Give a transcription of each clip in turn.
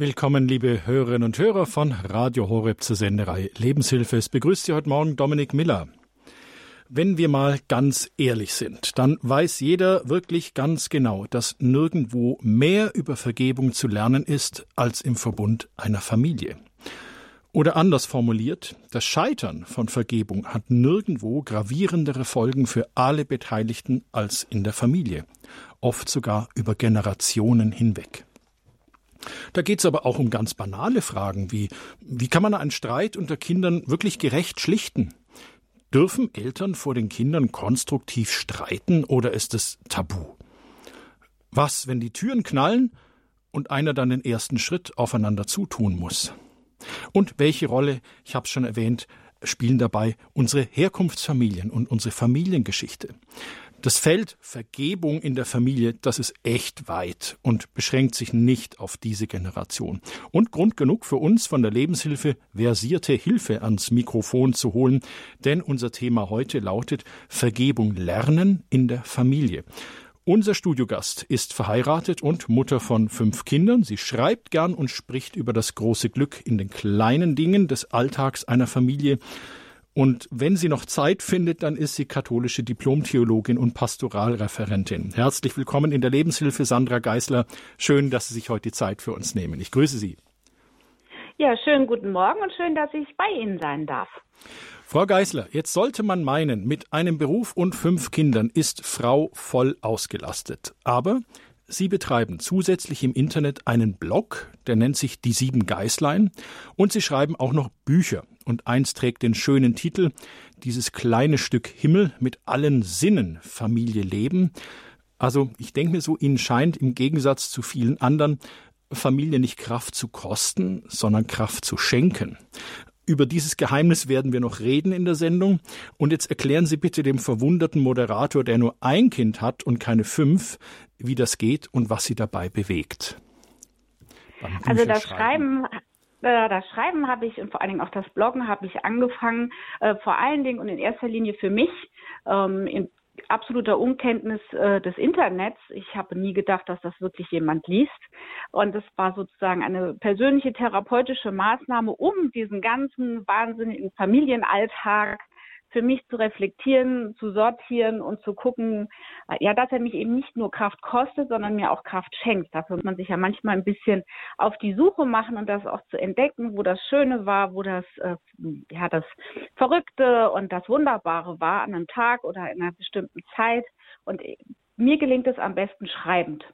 Willkommen, liebe Hörerinnen und Hörer von Radio Horeb zur Senderei Lebenshilfe. Es begrüßt Sie heute Morgen Dominik Miller. Wenn wir mal ganz ehrlich sind, dann weiß jeder wirklich ganz genau, dass nirgendwo mehr über Vergebung zu lernen ist als im Verbund einer Familie. Oder anders formuliert, das Scheitern von Vergebung hat nirgendwo gravierendere Folgen für alle Beteiligten als in der Familie, oft sogar über Generationen hinweg. Da geht es aber auch um ganz banale Fragen wie wie kann man einen Streit unter Kindern wirklich gerecht schlichten? Dürfen Eltern vor den Kindern konstruktiv streiten oder ist es tabu? Was, wenn die Türen knallen und einer dann den ersten Schritt aufeinander zutun muss? Und welche Rolle, ich habe es schon erwähnt, spielen dabei unsere Herkunftsfamilien und unsere Familiengeschichte? Das Feld Vergebung in der Familie, das ist echt weit und beschränkt sich nicht auf diese Generation. Und Grund genug für uns von der Lebenshilfe versierte Hilfe ans Mikrofon zu holen, denn unser Thema heute lautet Vergebung lernen in der Familie. Unser Studiogast ist verheiratet und Mutter von fünf Kindern. Sie schreibt gern und spricht über das große Glück in den kleinen Dingen des Alltags einer Familie. Und wenn sie noch Zeit findet, dann ist sie katholische Diplomtheologin und Pastoralreferentin. Herzlich willkommen in der Lebenshilfe, Sandra Geisler. Schön, dass Sie sich heute die Zeit für uns nehmen. Ich grüße Sie. Ja, schönen guten Morgen und schön, dass ich bei Ihnen sein darf. Frau Geisler, jetzt sollte man meinen, mit einem Beruf und fünf Kindern ist Frau voll ausgelastet. Aber Sie betreiben zusätzlich im Internet einen Blog, der nennt sich Die Sieben Geißlein, und Sie schreiben auch noch Bücher. Und eins trägt den schönen Titel Dieses kleine Stück Himmel mit allen Sinnen Familie leben. Also ich denke mir so, Ihnen scheint im Gegensatz zu vielen anderen Familie nicht Kraft zu kosten, sondern Kraft zu schenken. Über dieses Geheimnis werden wir noch reden in der Sendung. Und jetzt erklären Sie bitte dem verwunderten Moderator, der nur ein Kind hat und keine fünf, wie das geht und was Sie dabei bewegt. Also das Schreiben äh, das Schreiben habe ich und vor allen Dingen auch das Bloggen habe ich angefangen, äh, vor allen Dingen und in erster Linie für mich, ähm, in absoluter Unkenntnis äh, des Internets. Ich habe nie gedacht, dass das wirklich jemand liest. Und es war sozusagen eine persönliche therapeutische Maßnahme, um diesen ganzen wahnsinnigen Familienalltag für mich zu reflektieren, zu sortieren und zu gucken, äh, ja, dass er mich eben nicht nur Kraft kostet, sondern mir auch Kraft schenkt. Dafür muss man sich ja manchmal ein bisschen auf die Suche machen und das auch zu entdecken, wo das Schöne war, wo das, äh, ja, das Verrückte und das Wunderbare war an einem Tag oder in einer bestimmten Zeit. Und äh, mir gelingt es am besten schreibend.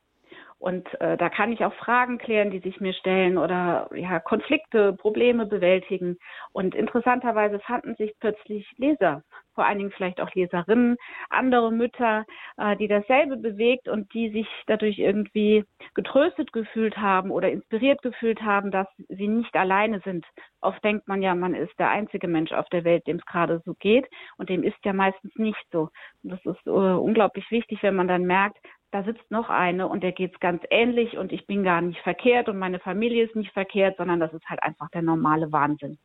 Und äh, da kann ich auch Fragen klären, die sich mir stellen oder ja, Konflikte, Probleme bewältigen. Und interessanterweise fanden sich plötzlich Leser, vor allen Dingen vielleicht auch Leserinnen, andere Mütter, äh, die dasselbe bewegt und die sich dadurch irgendwie getröstet gefühlt haben oder inspiriert gefühlt haben, dass sie nicht alleine sind. Oft denkt man ja, man ist der einzige Mensch auf der Welt, dem es gerade so geht. Und dem ist ja meistens nicht so. Und das ist äh, unglaublich wichtig, wenn man dann merkt, da sitzt noch eine und der geht's ganz ähnlich und ich bin gar nicht verkehrt und meine Familie ist nicht verkehrt, sondern das ist halt einfach der normale Wahnsinn.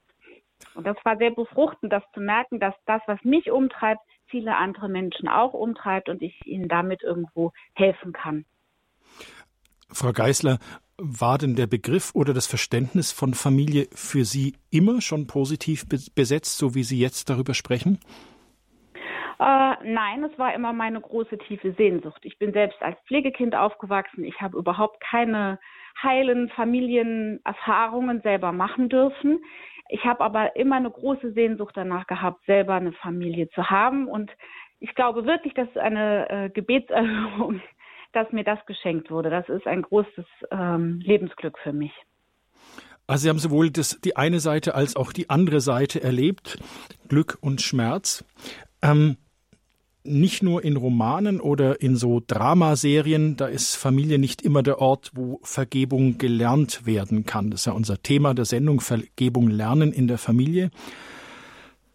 Und das war sehr befruchtend, das zu merken, dass das, was mich umtreibt, viele andere Menschen auch umtreibt und ich ihnen damit irgendwo helfen kann. Frau Geisler, war denn der Begriff oder das Verständnis von Familie für Sie immer schon positiv besetzt, so wie Sie jetzt darüber sprechen? Äh, nein, es war immer meine große tiefe Sehnsucht. Ich bin selbst als Pflegekind aufgewachsen. Ich habe überhaupt keine heilen Familienerfahrungen selber machen dürfen. Ich habe aber immer eine große Sehnsucht danach gehabt, selber eine Familie zu haben. Und ich glaube wirklich, dass eine äh, Gebetserhörung, dass mir das geschenkt wurde. Das ist ein großes ähm, Lebensglück für mich. Also Sie haben sowohl das, die eine Seite als auch die andere Seite erlebt, Glück und Schmerz. Ähm, nicht nur in Romanen oder in so Dramaserien, da ist Familie nicht immer der Ort, wo Vergebung gelernt werden kann. Das ist ja unser Thema der Sendung, Vergebung lernen in der Familie.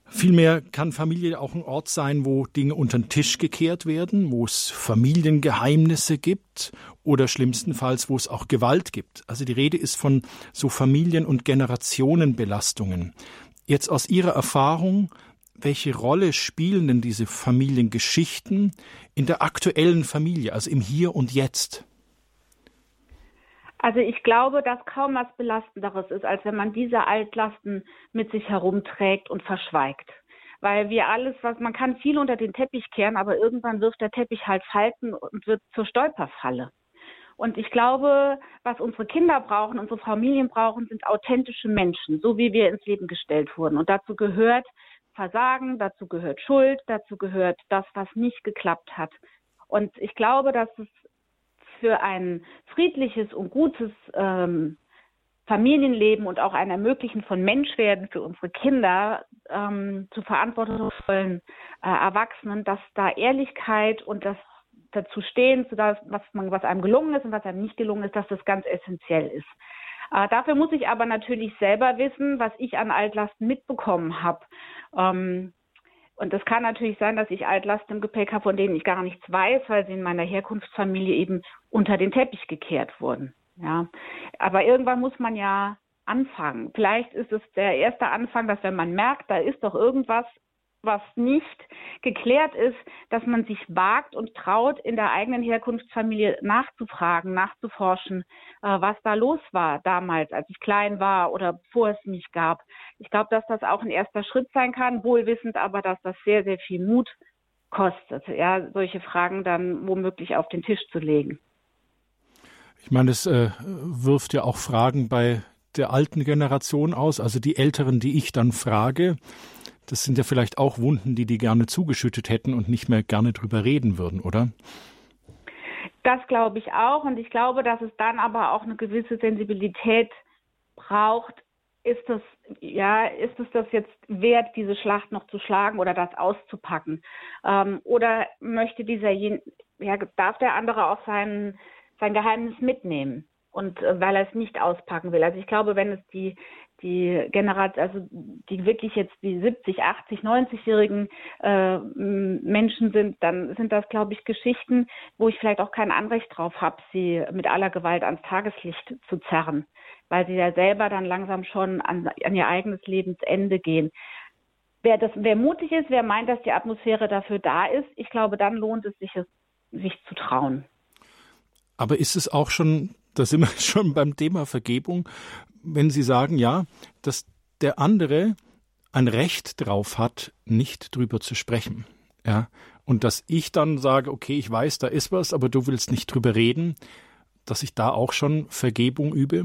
Vielmehr kann Familie auch ein Ort sein, wo Dinge unter den Tisch gekehrt werden, wo es Familiengeheimnisse gibt oder schlimmstenfalls, wo es auch Gewalt gibt. Also die Rede ist von so Familien- und Generationenbelastungen. Jetzt aus Ihrer Erfahrung, welche Rolle spielen denn diese Familiengeschichten in der aktuellen Familie, also im Hier und Jetzt? Also ich glaube, dass kaum was Belastenderes ist, als wenn man diese Altlasten mit sich herumträgt und verschweigt. Weil wir alles, was man kann viel unter den Teppich kehren, aber irgendwann wirft der Teppich halt Falten und wird zur Stolperfalle. Und ich glaube, was unsere Kinder brauchen, unsere Familien brauchen, sind authentische Menschen, so wie wir ins Leben gestellt wurden. Und dazu gehört Versagen, dazu gehört Schuld, dazu gehört das, was nicht geklappt hat. Und ich glaube, dass es für ein friedliches und gutes ähm, Familienleben und auch ein Ermöglichen von Menschwerden für unsere Kinder ähm, zu verantwortungsvollen äh, Erwachsenen, dass da Ehrlichkeit und das dazu stehen, was, man, was einem gelungen ist und was einem nicht gelungen ist, dass das ganz essentiell ist. Äh, dafür muss ich aber natürlich selber wissen, was ich an Altlasten mitbekommen habe. Ähm, und es kann natürlich sein, dass ich Altlasten im Gepäck habe, von denen ich gar nichts weiß, weil sie in meiner Herkunftsfamilie eben unter den Teppich gekehrt wurden. Ja, aber irgendwann muss man ja anfangen. Vielleicht ist es der erste Anfang, dass wenn man merkt, da ist doch irgendwas, was nicht geklärt ist, dass man sich wagt und traut, in der eigenen Herkunftsfamilie nachzufragen, nachzuforschen, äh, was da los war damals, als ich klein war oder bevor es mich gab. Ich glaube, dass das auch ein erster Schritt sein kann, wohlwissend aber, dass das sehr, sehr viel Mut kostet, ja, solche Fragen dann womöglich auf den Tisch zu legen. Ich meine, es äh, wirft ja auch Fragen bei der alten Generation aus, also die Älteren, die ich dann frage. Das sind ja vielleicht auch Wunden, die die gerne zugeschüttet hätten und nicht mehr gerne drüber reden würden, oder? Das glaube ich auch. Und ich glaube, dass es dann aber auch eine gewisse Sensibilität braucht. Ist das, ja, ist es das jetzt wert, diese Schlacht noch zu schlagen oder das auszupacken? Ähm, oder möchte dieser, ja, darf der andere auch sein, sein Geheimnis mitnehmen? Und äh, weil er es nicht auspacken will. Also ich glaube, wenn es die die Generation, also die wirklich jetzt die 70, 80, 90-jährigen äh, Menschen sind, dann sind das, glaube ich, Geschichten, wo ich vielleicht auch kein Anrecht drauf habe, sie mit aller Gewalt ans Tageslicht zu zerren, weil sie ja selber dann langsam schon an, an ihr eigenes Lebensende gehen. Wer, das, wer mutig ist, wer meint, dass die Atmosphäre dafür da ist, ich glaube, dann lohnt es sich, es, sich zu trauen. Aber ist es auch schon da sind wir schon beim Thema Vergebung wenn Sie sagen, ja, dass der andere ein Recht drauf hat, nicht drüber zu sprechen. Ja, und dass ich dann sage, okay, ich weiß, da ist was, aber du willst nicht drüber reden, dass ich da auch schon Vergebung übe?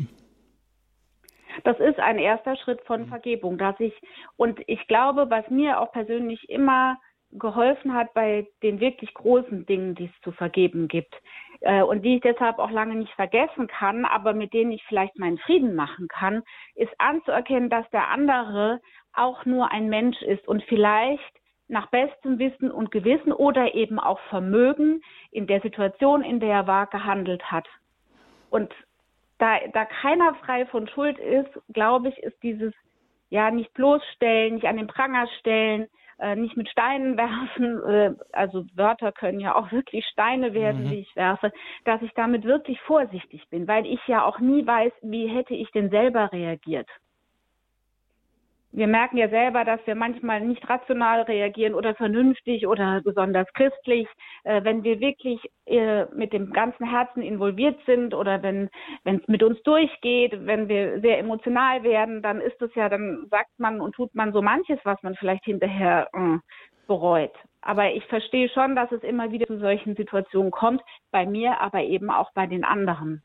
Das ist ein erster Schritt von Vergebung, dass ich, und ich glaube, was mir auch persönlich immer geholfen hat bei den wirklich großen Dingen, die es zu vergeben gibt, äh, und die ich deshalb auch lange nicht vergessen kann, aber mit denen ich vielleicht meinen Frieden machen kann, ist anzuerkennen, dass der andere auch nur ein Mensch ist und vielleicht nach bestem Wissen und Gewissen oder eben auch Vermögen in der Situation, in der er war, gehandelt hat. Und da, da keiner frei von Schuld ist, glaube ich, ist dieses ja nicht bloßstellen, nicht an den Pranger stellen, äh, nicht mit Steinen werfen, äh, also Wörter können ja auch wirklich Steine werden, mhm. die ich werfe, dass ich damit wirklich vorsichtig bin, weil ich ja auch nie weiß, wie hätte ich denn selber reagiert wir merken ja selber, dass wir manchmal nicht rational reagieren oder vernünftig oder besonders christlich. Äh, wenn wir wirklich äh, mit dem ganzen Herzen involviert sind oder wenn es mit uns durchgeht, wenn wir sehr emotional werden, dann ist es ja, dann sagt man und tut man so manches, was man vielleicht hinterher äh, bereut. Aber ich verstehe schon, dass es immer wieder zu solchen Situationen kommt, bei mir, aber eben auch bei den anderen.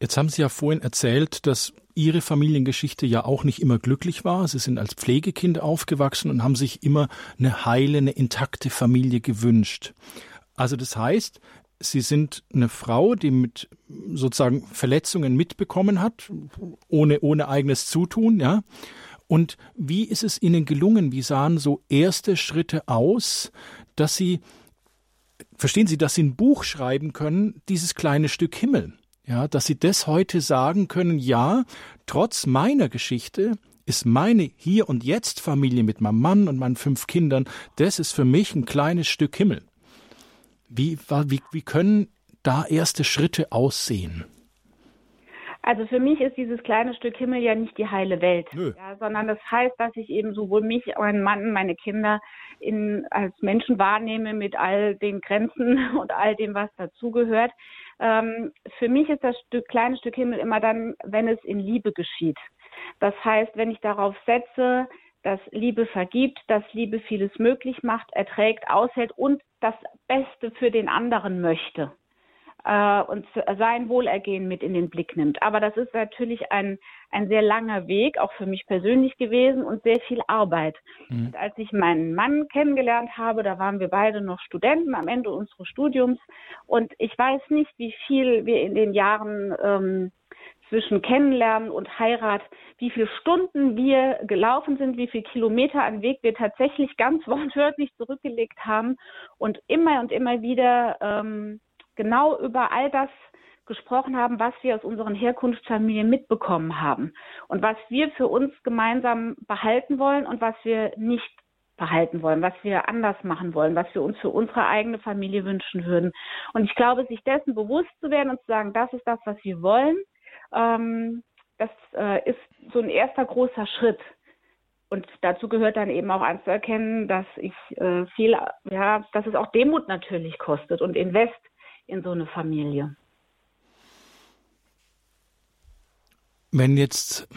Jetzt haben Sie ja vorhin erzählt, dass Ihre Familiengeschichte ja auch nicht immer glücklich war. Sie sind als Pflegekind aufgewachsen und haben sich immer eine heile, eine intakte Familie gewünscht. Also das heißt, Sie sind eine Frau, die mit sozusagen Verletzungen mitbekommen hat, ohne, ohne eigenes Zutun, ja. Und wie ist es Ihnen gelungen? Wie sahen so erste Schritte aus, dass Sie, verstehen Sie, dass Sie ein Buch schreiben können, dieses kleine Stück Himmel? Ja, dass sie das heute sagen können, ja, trotz meiner Geschichte ist meine hier und jetzt Familie mit meinem Mann und meinen fünf Kindern, das ist für mich ein kleines Stück Himmel. Wie, wie, wie können da erste Schritte aussehen? Also für mich ist dieses kleine Stück Himmel ja nicht die heile Welt, ja, sondern das heißt, dass ich eben sowohl mich, meinen Mann, meine Kinder in, als Menschen wahrnehme mit all den Grenzen und all dem, was dazugehört. Ähm, für mich ist das Stück, kleine Stück Himmel immer dann, wenn es in Liebe geschieht. Das heißt, wenn ich darauf setze, dass Liebe vergibt, dass Liebe vieles möglich macht, erträgt, aushält und das Beste für den anderen möchte äh, und sein Wohlergehen mit in den Blick nimmt. Aber das ist natürlich ein, ein sehr langer Weg, auch für mich persönlich gewesen und sehr viel Arbeit. Mhm. als ich meinen Mann kennengelernt habe, da waren wir beide noch Studenten am Ende unseres Studiums und ich weiß nicht, wie viel wir in den Jahren ähm, zwischen Kennenlernen und Heirat, wie viele Stunden wir gelaufen sind, wie viele Kilometer an Weg wir tatsächlich ganz wortwörtlich zurückgelegt haben und immer und immer wieder ähm, genau über all das gesprochen haben, was wir aus unseren Herkunftsfamilien mitbekommen haben und was wir für uns gemeinsam behalten wollen und was wir nicht behalten wollen, was wir anders machen wollen, was wir uns für unsere eigene Familie wünschen würden. Und ich glaube, sich dessen bewusst zu werden und zu sagen, das ist das, was wir wollen, ähm, das äh, ist so ein erster großer Schritt. Und dazu gehört dann eben auch anzuerkennen, dass ich äh, viel, ja, dass es auch Demut natürlich kostet und Invest in so eine Familie. Wenn jetzt,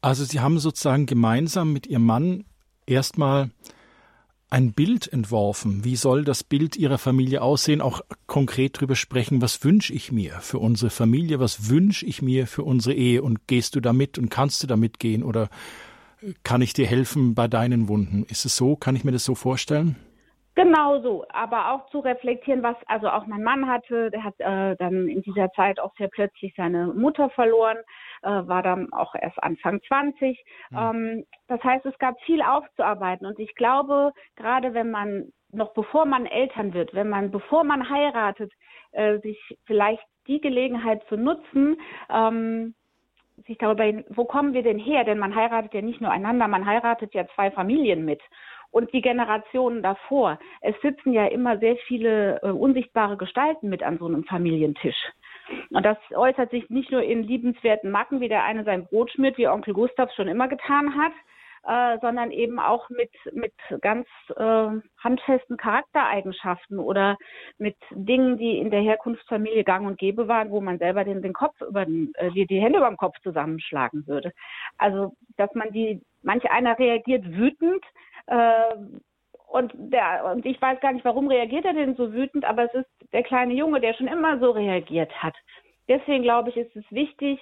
also Sie haben sozusagen gemeinsam mit Ihrem Mann erstmal ein Bild entworfen. Wie soll das Bild Ihrer Familie aussehen? Auch konkret darüber sprechen, was wünsche ich mir für unsere Familie? Was wünsche ich mir für unsere Ehe? Und gehst du damit und kannst du damit gehen? Oder kann ich dir helfen bei deinen Wunden? Ist es so? Kann ich mir das so vorstellen? Genau so, aber auch zu reflektieren, was also auch mein Mann hatte, der hat äh, dann in dieser Zeit auch sehr plötzlich seine Mutter verloren, äh, war dann auch erst Anfang 20. Mhm. Ähm, das heißt, es gab viel aufzuarbeiten und ich glaube, gerade wenn man noch bevor man Eltern wird, wenn man bevor man heiratet, äh, sich vielleicht die Gelegenheit zu nutzen, ähm, sich darüber, wo kommen wir denn her? Denn man heiratet ja nicht nur einander, man heiratet ja zwei Familien mit und die Generationen davor. Es sitzen ja immer sehr viele äh, unsichtbare Gestalten mit an so einem Familientisch. Und das äußert sich nicht nur in liebenswerten Macken, wie der eine sein Brot schmiert, wie Onkel Gustav schon immer getan hat, äh, sondern eben auch mit, mit ganz äh, handfesten Charaktereigenschaften oder mit Dingen, die in der Herkunftsfamilie gang und gäbe waren, wo man selber den, den Kopf über den, äh, die, die Hände über dem Kopf zusammenschlagen würde. Also, dass man die, manch einer reagiert wütend, äh, und, der, und ich weiß gar nicht, warum reagiert er denn so wütend, aber es ist der kleine Junge, der schon immer so reagiert hat. Deswegen glaube ich, ist es wichtig,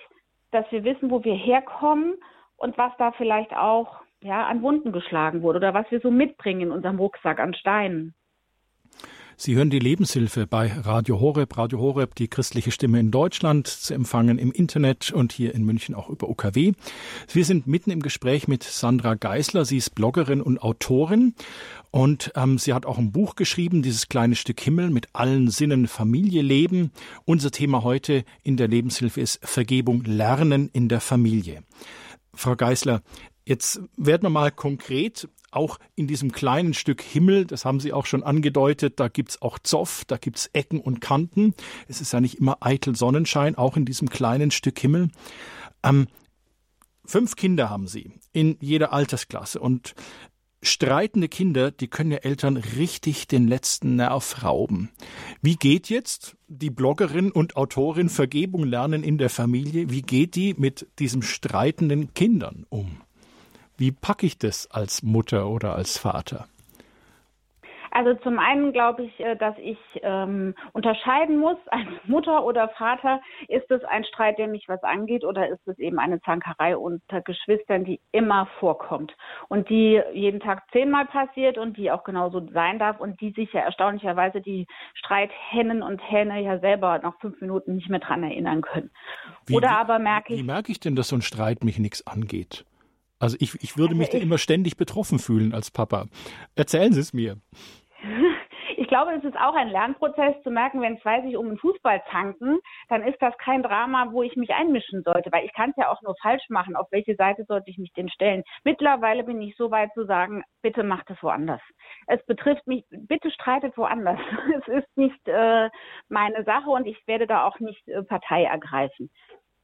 dass wir wissen, wo wir herkommen und was da vielleicht auch ja, an Wunden geschlagen wurde oder was wir so mitbringen in unserem Rucksack an Steinen. Sie hören die Lebenshilfe bei Radio Horeb. Radio Horeb, die christliche Stimme in Deutschland, zu empfangen im Internet und hier in München auch über UKW. Wir sind mitten im Gespräch mit Sandra Geisler. Sie ist Bloggerin und Autorin und ähm, sie hat auch ein Buch geschrieben, dieses kleine Stück Himmel mit allen Sinnen Familie leben. Unser Thema heute in der Lebenshilfe ist Vergebung lernen in der Familie. Frau Geisler, Jetzt werden wir mal konkret auch in diesem kleinen Stück Himmel, das haben Sie auch schon angedeutet, da gibt's auch Zoff, da gibt's Ecken und Kanten. Es ist ja nicht immer eitel Sonnenschein, auch in diesem kleinen Stück Himmel. Ähm, fünf Kinder haben Sie in jeder Altersklasse und streitende Kinder, die können ja Eltern richtig den letzten Nerv rauben. Wie geht jetzt die Bloggerin und Autorin Vergebung lernen in der Familie? Wie geht die mit diesen streitenden Kindern um? Wie packe ich das als Mutter oder als Vater? Also zum einen glaube ich, äh, dass ich ähm, unterscheiden muss, als Mutter oder Vater, ist es ein Streit, der mich was angeht, oder ist es eben eine Zankerei unter Geschwistern, die immer vorkommt und die jeden Tag zehnmal passiert und die auch genauso sein darf und die sich ja erstaunlicherweise die Streithennen und Hähne ja selber nach fünf Minuten nicht mehr dran erinnern können. Wie, oder aber merke ich. Wie merke ich denn, dass so ein Streit mich nichts angeht? Also ich, ich würde mich da immer ständig betroffen fühlen als Papa. Erzählen Sie es mir. Ich glaube, es ist auch ein Lernprozess zu merken, wenn zwei sich um den Fußball zanken, dann ist das kein Drama, wo ich mich einmischen sollte, weil ich kann es ja auch nur falsch machen. Auf welche Seite sollte ich mich denn stellen? Mittlerweile bin ich so weit zu sagen, bitte macht es woanders. Es betrifft mich, bitte streitet woanders. Es ist nicht äh, meine Sache und ich werde da auch nicht äh, Partei ergreifen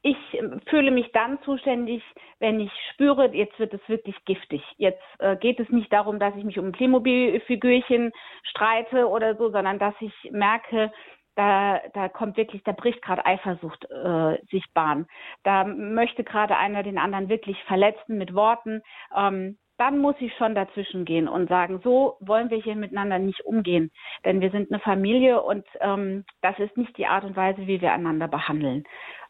ich fühle mich dann zuständig, wenn ich spüre, jetzt wird es wirklich giftig. Jetzt äh, geht es nicht darum, dass ich mich um ein Playmobil-Figürchen streite oder so, sondern dass ich merke, da, da kommt wirklich, da bricht gerade Eifersucht äh, sich Bahn. Da möchte gerade einer den anderen wirklich verletzen mit Worten. Ähm, dann muss ich schon dazwischen gehen und sagen, so wollen wir hier miteinander nicht umgehen. Denn wir sind eine Familie und ähm, das ist nicht die Art und Weise, wie wir einander behandeln.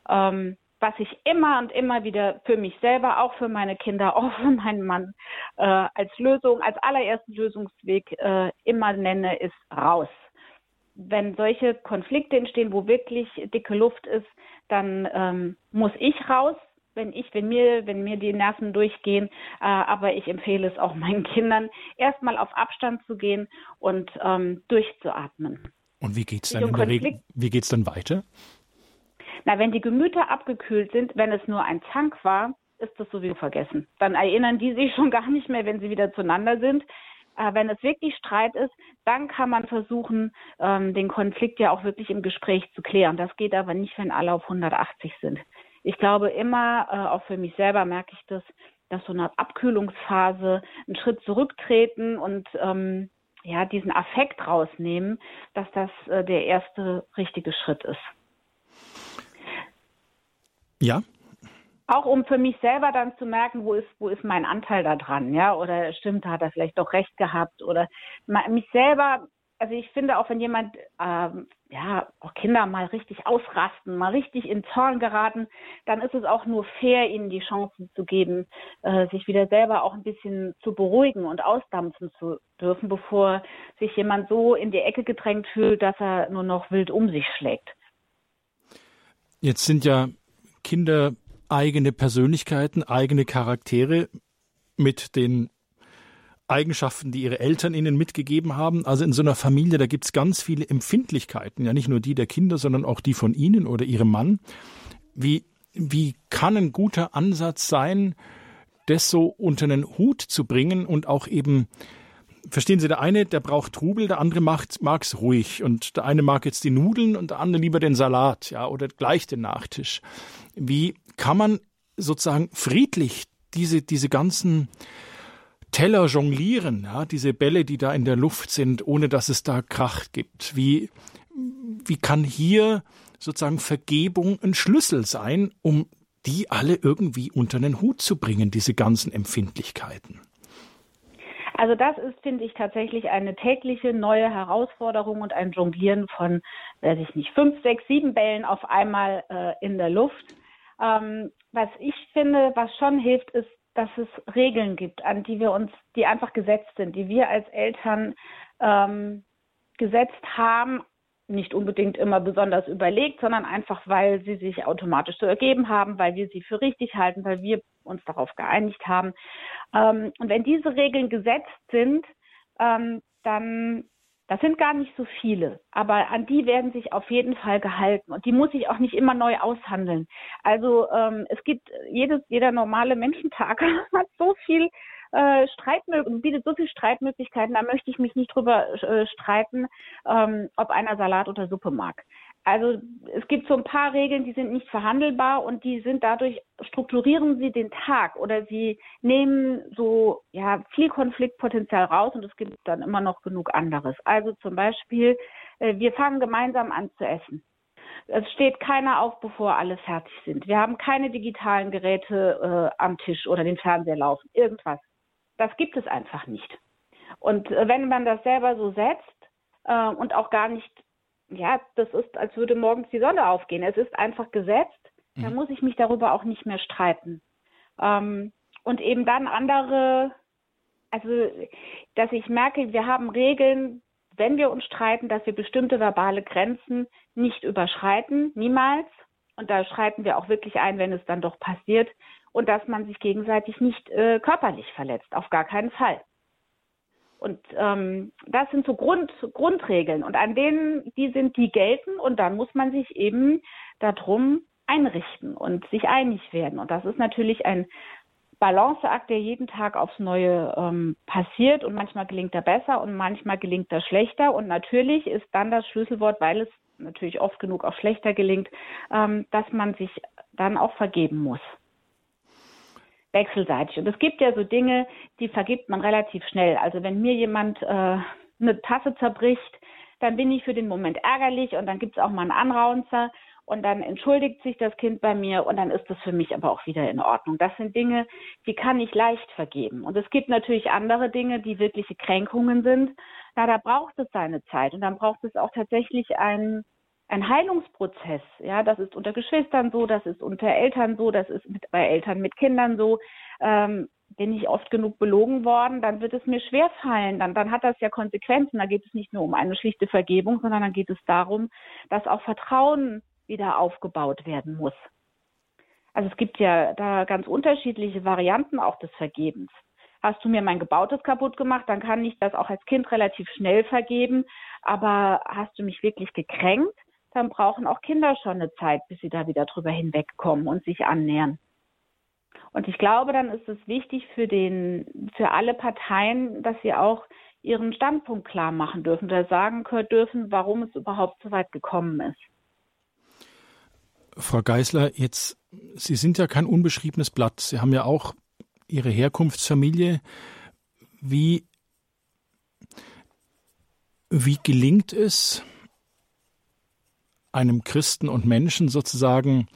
Ähm, was ich immer und immer wieder für mich selber, auch für meine Kinder, auch für meinen Mann äh, als Lösung, als allerersten Lösungsweg äh, immer nenne, ist raus. Wenn solche Konflikte entstehen, wo wirklich dicke Luft ist, dann ähm, muss ich raus, wenn ich, wenn mir, wenn mir die Nerven durchgehen. Äh, aber ich empfehle es auch meinen Kindern, erstmal auf Abstand zu gehen und ähm, durchzuatmen. Und wie geht's dann wie geht's dann weiter? Na, wenn die Gemüter abgekühlt sind, wenn es nur ein Zank war, ist das sowieso vergessen. Dann erinnern die sich schon gar nicht mehr, wenn sie wieder zueinander sind. Äh, wenn es wirklich Streit ist, dann kann man versuchen, ähm, den Konflikt ja auch wirklich im Gespräch zu klären. Das geht aber nicht, wenn alle auf 180 sind. Ich glaube immer, äh, auch für mich selber merke ich das, dass so eine Abkühlungsphase, einen Schritt zurücktreten und ähm, ja, diesen Affekt rausnehmen, dass das äh, der erste richtige Schritt ist. Ja. Auch um für mich selber dann zu merken, wo ist, wo ist mein Anteil da dran, ja, oder stimmt, hat er vielleicht doch recht gehabt oder mich selber, also ich finde auch, wenn jemand, ähm, ja, auch Kinder mal richtig ausrasten, mal richtig in Zorn geraten, dann ist es auch nur fair, ihnen die Chance zu geben, äh, sich wieder selber auch ein bisschen zu beruhigen und ausdampfen zu dürfen, bevor sich jemand so in die Ecke gedrängt fühlt, dass er nur noch wild um sich schlägt. Jetzt sind ja Kinder eigene Persönlichkeiten, eigene Charaktere mit den Eigenschaften, die ihre Eltern ihnen mitgegeben haben. Also in so einer Familie, da gibt es ganz viele Empfindlichkeiten, ja nicht nur die der Kinder, sondern auch die von ihnen oder ihrem Mann. Wie, wie kann ein guter Ansatz sein, das so unter einen Hut zu bringen und auch eben verstehen Sie, der eine, der braucht Trubel, der andere mag es ruhig und der eine mag jetzt die Nudeln und der andere lieber den Salat, ja, oder gleich den Nachtisch. Wie kann man sozusagen friedlich diese, diese ganzen Teller jonglieren, ja, diese Bälle, die da in der Luft sind, ohne dass es da Krach gibt? Wie, wie kann hier sozusagen Vergebung ein Schlüssel sein, um die alle irgendwie unter den Hut zu bringen, diese ganzen Empfindlichkeiten? Also das ist, finde ich, tatsächlich eine tägliche neue Herausforderung und ein Jonglieren von, weiß ich nicht, fünf, sechs, sieben Bällen auf einmal äh, in der Luft. Ähm, was ich finde, was schon hilft, ist, dass es Regeln gibt, an die wir uns, die einfach gesetzt sind, die wir als Eltern ähm, gesetzt haben, nicht unbedingt immer besonders überlegt, sondern einfach, weil sie sich automatisch so ergeben haben, weil wir sie für richtig halten, weil wir uns darauf geeinigt haben. Ähm, und wenn diese Regeln gesetzt sind, ähm, dann das sind gar nicht so viele, aber an die werden sich auf jeden Fall gehalten und die muss ich auch nicht immer neu aushandeln. Also ähm, es gibt jedes, jeder normale Menschentag hat so viel äh, Streitmöglichkeiten, bietet so viele Streitmöglichkeiten, da möchte ich mich nicht drüber äh, streiten, ähm, ob einer Salat oder Suppe mag. Also es gibt so ein paar Regeln, die sind nicht verhandelbar und die sind dadurch, strukturieren sie den Tag oder sie nehmen so ja viel Konfliktpotenzial raus und es gibt dann immer noch genug anderes. Also zum Beispiel, äh, wir fangen gemeinsam an zu essen. Es steht keiner auf, bevor alle fertig sind. Wir haben keine digitalen Geräte äh, am Tisch oder den Fernseher laufen, irgendwas. Das gibt es einfach nicht. Und äh, wenn man das selber so setzt äh, und auch gar nicht, ja, das ist, als würde morgens die Sonne aufgehen. Es ist einfach gesetzt, mhm. dann muss ich mich darüber auch nicht mehr streiten. Ähm, und eben dann andere, also dass ich merke, wir haben Regeln, wenn wir uns streiten, dass wir bestimmte verbale Grenzen nicht überschreiten, niemals. Und da schreiten wir auch wirklich ein, wenn es dann doch passiert und dass man sich gegenseitig nicht äh, körperlich verletzt, auf gar keinen Fall. Und ähm, das sind so Grund, Grundregeln und an denen, die sind, die gelten und dann muss man sich eben darum einrichten und sich einig werden. Und das ist natürlich ein Balanceakt, der jeden Tag aufs Neue ähm, passiert und manchmal gelingt er besser und manchmal gelingt er schlechter. Und natürlich ist dann das Schlüsselwort, weil es natürlich oft genug auch schlechter gelingt, ähm, dass man sich dann auch vergeben muss wechselseitig. Und es gibt ja so Dinge, die vergibt man relativ schnell. Also wenn mir jemand äh, eine Tasse zerbricht, dann bin ich für den Moment ärgerlich und dann gibt es auch mal einen Anraunzer und dann entschuldigt sich das Kind bei mir und dann ist das für mich aber auch wieder in Ordnung. Das sind Dinge, die kann ich leicht vergeben. Und es gibt natürlich andere Dinge, die wirkliche Kränkungen sind. Na, da braucht es seine Zeit und dann braucht es auch tatsächlich einen ein Heilungsprozess. Ja, das ist unter Geschwistern so, das ist unter Eltern so, das ist mit, bei Eltern mit Kindern so. Ähm, bin ich oft genug belogen worden, dann wird es mir schwer fallen. Dann, dann hat das ja Konsequenzen. Da geht es nicht nur um eine schlichte Vergebung, sondern dann geht es darum, dass auch Vertrauen wieder aufgebaut werden muss. Also es gibt ja da ganz unterschiedliche Varianten auch des Vergebens. Hast du mir mein Gebautes kaputt gemacht, dann kann ich das auch als Kind relativ schnell vergeben. Aber hast du mich wirklich gekränkt, dann brauchen auch Kinder schon eine Zeit, bis sie da wieder drüber hinwegkommen und sich annähern. Und ich glaube, dann ist es wichtig für den, für alle Parteien, dass sie auch ihren Standpunkt klar machen dürfen oder sagen können dürfen, warum es überhaupt so weit gekommen ist. Frau Geisler, jetzt, Sie sind ja kein unbeschriebenes Blatt. Sie haben ja auch Ihre Herkunftsfamilie. Wie, wie gelingt es einem Christen und Menschen sozusagen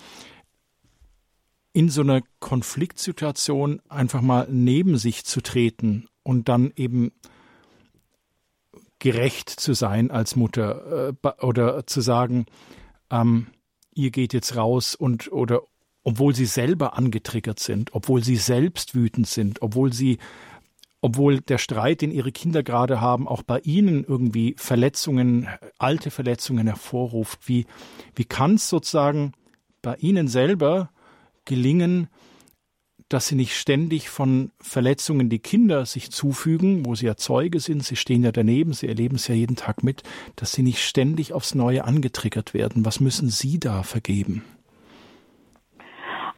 in so einer Konfliktsituation einfach mal neben sich zu treten und dann eben gerecht zu sein als Mutter äh, oder zu sagen, ähm, ihr geht jetzt raus und oder obwohl sie selber angetriggert sind, obwohl sie selbst wütend sind, obwohl sie obwohl der Streit, den ihre Kinder gerade haben, auch bei ihnen irgendwie Verletzungen, alte Verletzungen hervorruft. Wie, wie kann es sozusagen bei ihnen selber gelingen, dass sie nicht ständig von Verletzungen die Kinder sich zufügen, wo sie ja Zeuge sind, sie stehen ja daneben, sie erleben es ja jeden Tag mit, dass sie nicht ständig aufs Neue angetriggert werden. Was müssen Sie da vergeben?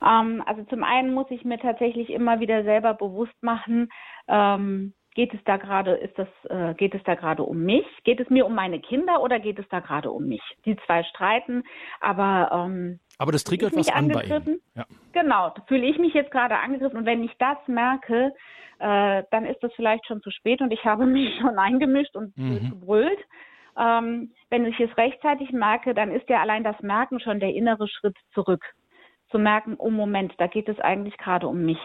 Ähm, also zum einen muss ich mir tatsächlich immer wieder selber bewusst machen, ähm, geht es da gerade, ist das, äh, geht es da gerade um mich? Geht es mir um meine Kinder oder geht es da gerade um mich? Die zwei streiten, aber ähm, aber das triggert was an bei Ihnen. Ja. Genau, fühle ich mich jetzt gerade angegriffen und wenn ich das merke, äh, dann ist das vielleicht schon zu spät und ich habe mich schon eingemischt und mhm. gebrüllt. Ähm, wenn ich es rechtzeitig merke, dann ist ja allein das Merken schon der innere Schritt zurück. Zu merken, oh Moment, da geht es eigentlich gerade um mich.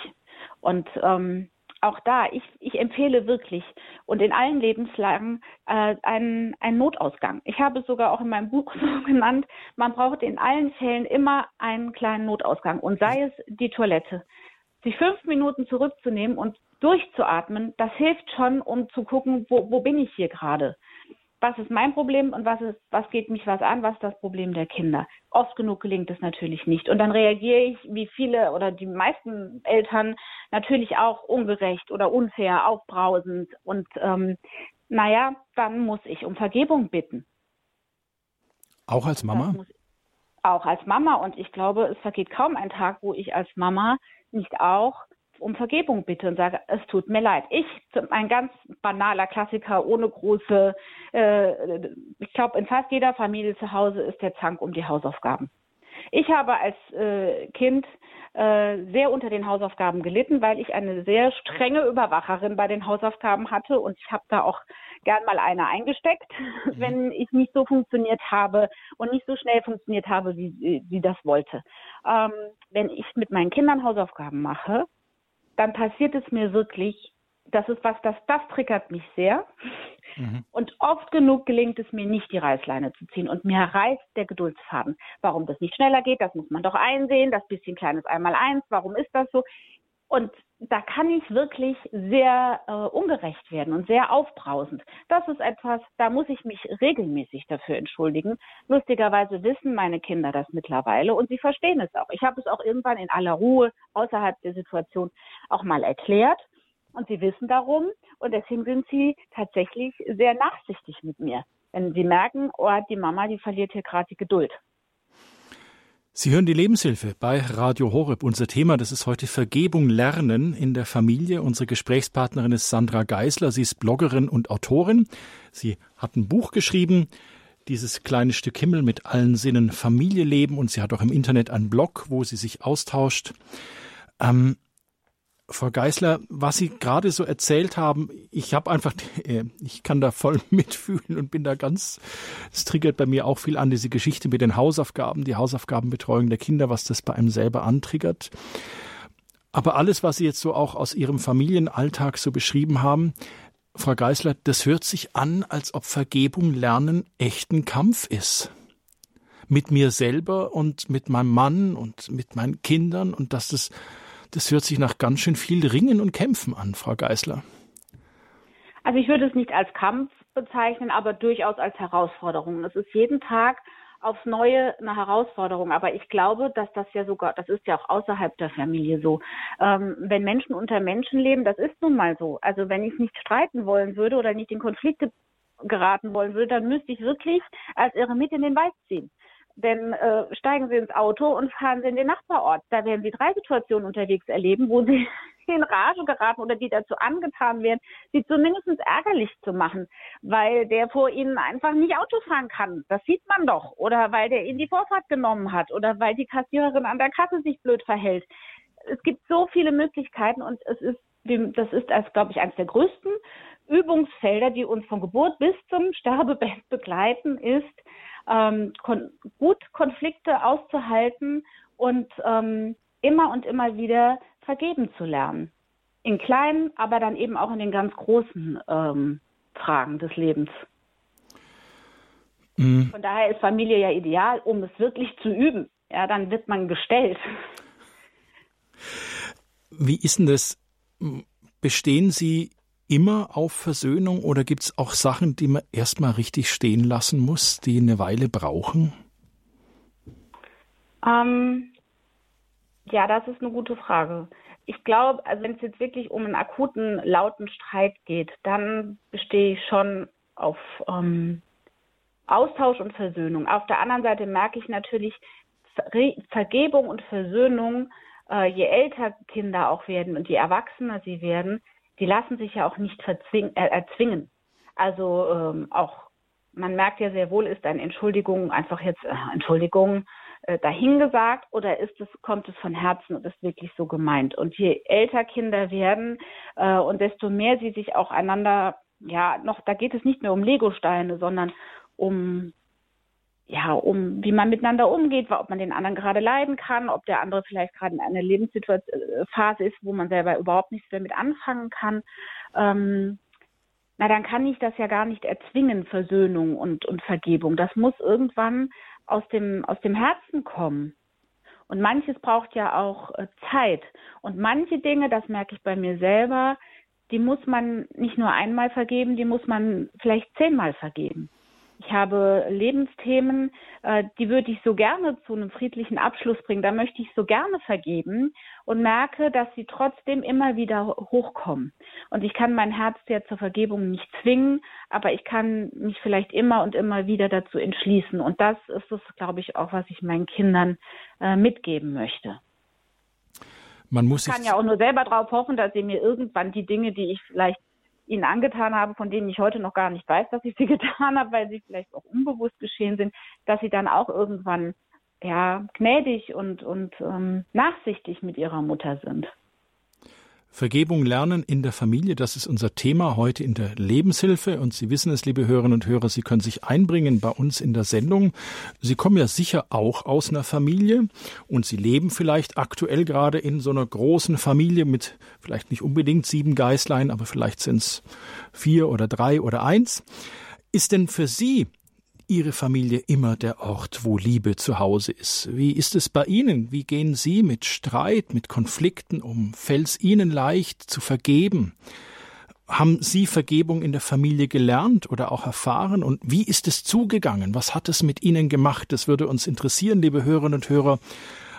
Und ähm, auch da, ich, ich empfehle wirklich und in allen Lebenslagen äh, einen, einen Notausgang. Ich habe es sogar auch in meinem Buch so genannt, man braucht in allen Fällen immer einen kleinen Notausgang und sei es die Toilette. Sich fünf Minuten zurückzunehmen und durchzuatmen, das hilft schon, um zu gucken, wo, wo bin ich hier gerade was ist mein Problem und was ist, was geht mich was an, was ist das Problem der Kinder. Oft genug gelingt es natürlich nicht. Und dann reagiere ich, wie viele oder die meisten Eltern, natürlich auch ungerecht oder unfair, aufbrausend. Und ähm, naja, dann muss ich um Vergebung bitten. Auch als Mama? auch als Mama. Und ich glaube, es vergeht kaum ein Tag, wo ich als Mama nicht auch um Vergebung bitte und sage, es tut mir leid. Ich, ein ganz banaler Klassiker, ohne große, äh, ich glaube, in fast jeder Familie zu Hause ist der Zank um die Hausaufgaben. Ich habe als äh, Kind äh, sehr unter den Hausaufgaben gelitten, weil ich eine sehr strenge Überwacherin bei den Hausaufgaben hatte und ich habe da auch gern mal eine eingesteckt, mhm. wenn ich nicht so funktioniert habe und nicht so schnell funktioniert habe, wie sie das wollte. Ähm, wenn ich mit meinen Kindern Hausaufgaben mache, dann passiert es mir wirklich, das ist was, das, das triggert mich sehr. Mhm. Und oft genug gelingt es mir nicht, die Reißleine zu ziehen. Und mir reißt der Geduldsfaden. Warum das nicht schneller geht, das muss man doch einsehen. Das bisschen kleines Einmal-Eins, warum ist das so? Und da kann ich wirklich sehr äh, ungerecht werden und sehr aufbrausend. Das ist etwas, da muss ich mich regelmäßig dafür entschuldigen. Lustigerweise wissen meine Kinder das mittlerweile und sie verstehen es auch. Ich habe es auch irgendwann in aller Ruhe außerhalb der Situation auch mal erklärt und sie wissen darum und deswegen sind sie tatsächlich sehr nachsichtig mit mir. Wenn sie merken, oh, die Mama, die verliert hier gerade die Geduld. Sie hören die Lebenshilfe bei Radio Horeb. Unser Thema, das ist heute Vergebung lernen in der Familie. Unsere Gesprächspartnerin ist Sandra Geisler. Sie ist Bloggerin und Autorin. Sie hat ein Buch geschrieben, dieses kleine Stück Himmel mit allen Sinnen Familie leben. Und sie hat auch im Internet einen Blog, wo sie sich austauscht. Ähm, Frau Geisler, was Sie gerade so erzählt haben, ich habe einfach, äh, ich kann da voll mitfühlen und bin da ganz, es triggert bei mir auch viel an, diese Geschichte mit den Hausaufgaben, die Hausaufgabenbetreuung der Kinder, was das bei einem selber antriggert. Aber alles, was Sie jetzt so auch aus Ihrem Familienalltag so beschrieben haben, Frau Geisler, das hört sich an, als ob Vergebung lernen echten Kampf ist. Mit mir selber und mit meinem Mann und mit meinen Kindern und dass das das hört sich nach ganz schön viel Ringen und Kämpfen an, Frau Geisler. Also ich würde es nicht als Kampf bezeichnen, aber durchaus als Herausforderung. Es ist jeden Tag aufs Neue eine Herausforderung. Aber ich glaube, dass das ja sogar, das ist ja auch außerhalb der Familie so. Ähm, wenn Menschen unter Menschen leben, das ist nun mal so. Also wenn ich nicht streiten wollen würde oder nicht in Konflikte geraten wollen würde, dann müsste ich wirklich als ihre mit in den Wald ziehen. Denn äh, steigen Sie ins Auto und fahren Sie in den Nachbarort. Da werden Sie drei Situationen unterwegs erleben, wo Sie in Rage geraten oder die dazu angetan werden, Sie zumindest ärgerlich zu machen, weil der vor Ihnen einfach nicht Auto fahren kann. Das sieht man doch. Oder weil der Ihnen die Vorfahrt genommen hat oder weil die Kassiererin an der Kasse sich blöd verhält. Es gibt so viele Möglichkeiten und es ist, das ist glaube ich, eines der größten Übungsfelder, die uns von Geburt bis zum Sterbebett begleiten, ist, ähm, kon gut Konflikte auszuhalten und ähm, immer und immer wieder vergeben zu lernen. In kleinen, aber dann eben auch in den ganz großen ähm, Fragen des Lebens. Mhm. Von daher ist Familie ja ideal, um es wirklich zu üben. Ja, dann wird man gestellt. Wie ist denn das? Bestehen Sie immer auf Versöhnung oder gibt es auch Sachen, die man erstmal richtig stehen lassen muss, die eine Weile brauchen? Ähm, ja, das ist eine gute Frage. Ich glaube, also wenn es jetzt wirklich um einen akuten, lauten Streit geht, dann bestehe ich schon auf ähm, Austausch und Versöhnung. Auf der anderen Seite merke ich natürlich, Vergebung und Versöhnung, äh, je älter Kinder auch werden und je erwachsener sie werden, die lassen sich ja auch nicht äh, erzwingen. Also ähm, auch, man merkt ja sehr wohl, ist eine Entschuldigung einfach jetzt, äh, Entschuldigung, äh, dahingesagt oder ist es, kommt es von Herzen und ist wirklich so gemeint? Und je älter Kinder werden äh, und desto mehr sie sich auch einander, ja, noch, da geht es nicht mehr um Legosteine, sondern um ja, um wie man miteinander umgeht, ob man den anderen gerade leiden kann, ob der andere vielleicht gerade in einer Lebensphase ist, wo man selber überhaupt nichts damit anfangen kann. Ähm, na, dann kann ich das ja gar nicht erzwingen, Versöhnung und, und Vergebung. Das muss irgendwann aus dem, aus dem Herzen kommen. Und manches braucht ja auch äh, Zeit. Und manche Dinge, das merke ich bei mir selber, die muss man nicht nur einmal vergeben, die muss man vielleicht zehnmal vergeben. Ich habe Lebensthemen, äh, die würde ich so gerne zu einem friedlichen Abschluss bringen. Da möchte ich so gerne vergeben und merke, dass sie trotzdem immer wieder hochkommen. Und ich kann mein Herz ja zur Vergebung nicht zwingen, aber ich kann mich vielleicht immer und immer wieder dazu entschließen. Und das ist es, glaube ich, auch, was ich meinen Kindern äh, mitgeben möchte. Man muss ich kann ja auch nur selber darauf hoffen, dass sie mir irgendwann die Dinge, die ich vielleicht ihnen angetan habe, von denen ich heute noch gar nicht weiß, dass ich sie getan habe, weil sie vielleicht auch unbewusst geschehen sind, dass sie dann auch irgendwann ja gnädig und und ähm, nachsichtig mit ihrer Mutter sind. Vergebung lernen in der Familie, das ist unser Thema heute in der Lebenshilfe. Und Sie wissen es, liebe Hörerinnen und Hörer, Sie können sich einbringen bei uns in der Sendung. Sie kommen ja sicher auch aus einer Familie und Sie leben vielleicht aktuell gerade in so einer großen Familie mit vielleicht nicht unbedingt sieben Geißlein, aber vielleicht sind es vier oder drei oder eins. Ist denn für Sie Ihre Familie immer der Ort, wo Liebe zu Hause ist? Wie ist es bei Ihnen? Wie gehen Sie mit Streit, mit Konflikten um? Fällt es Ihnen leicht zu vergeben? Haben Sie Vergebung in der Familie gelernt oder auch erfahren? Und wie ist es zugegangen? Was hat es mit Ihnen gemacht? Das würde uns interessieren, liebe Hörerinnen und Hörer.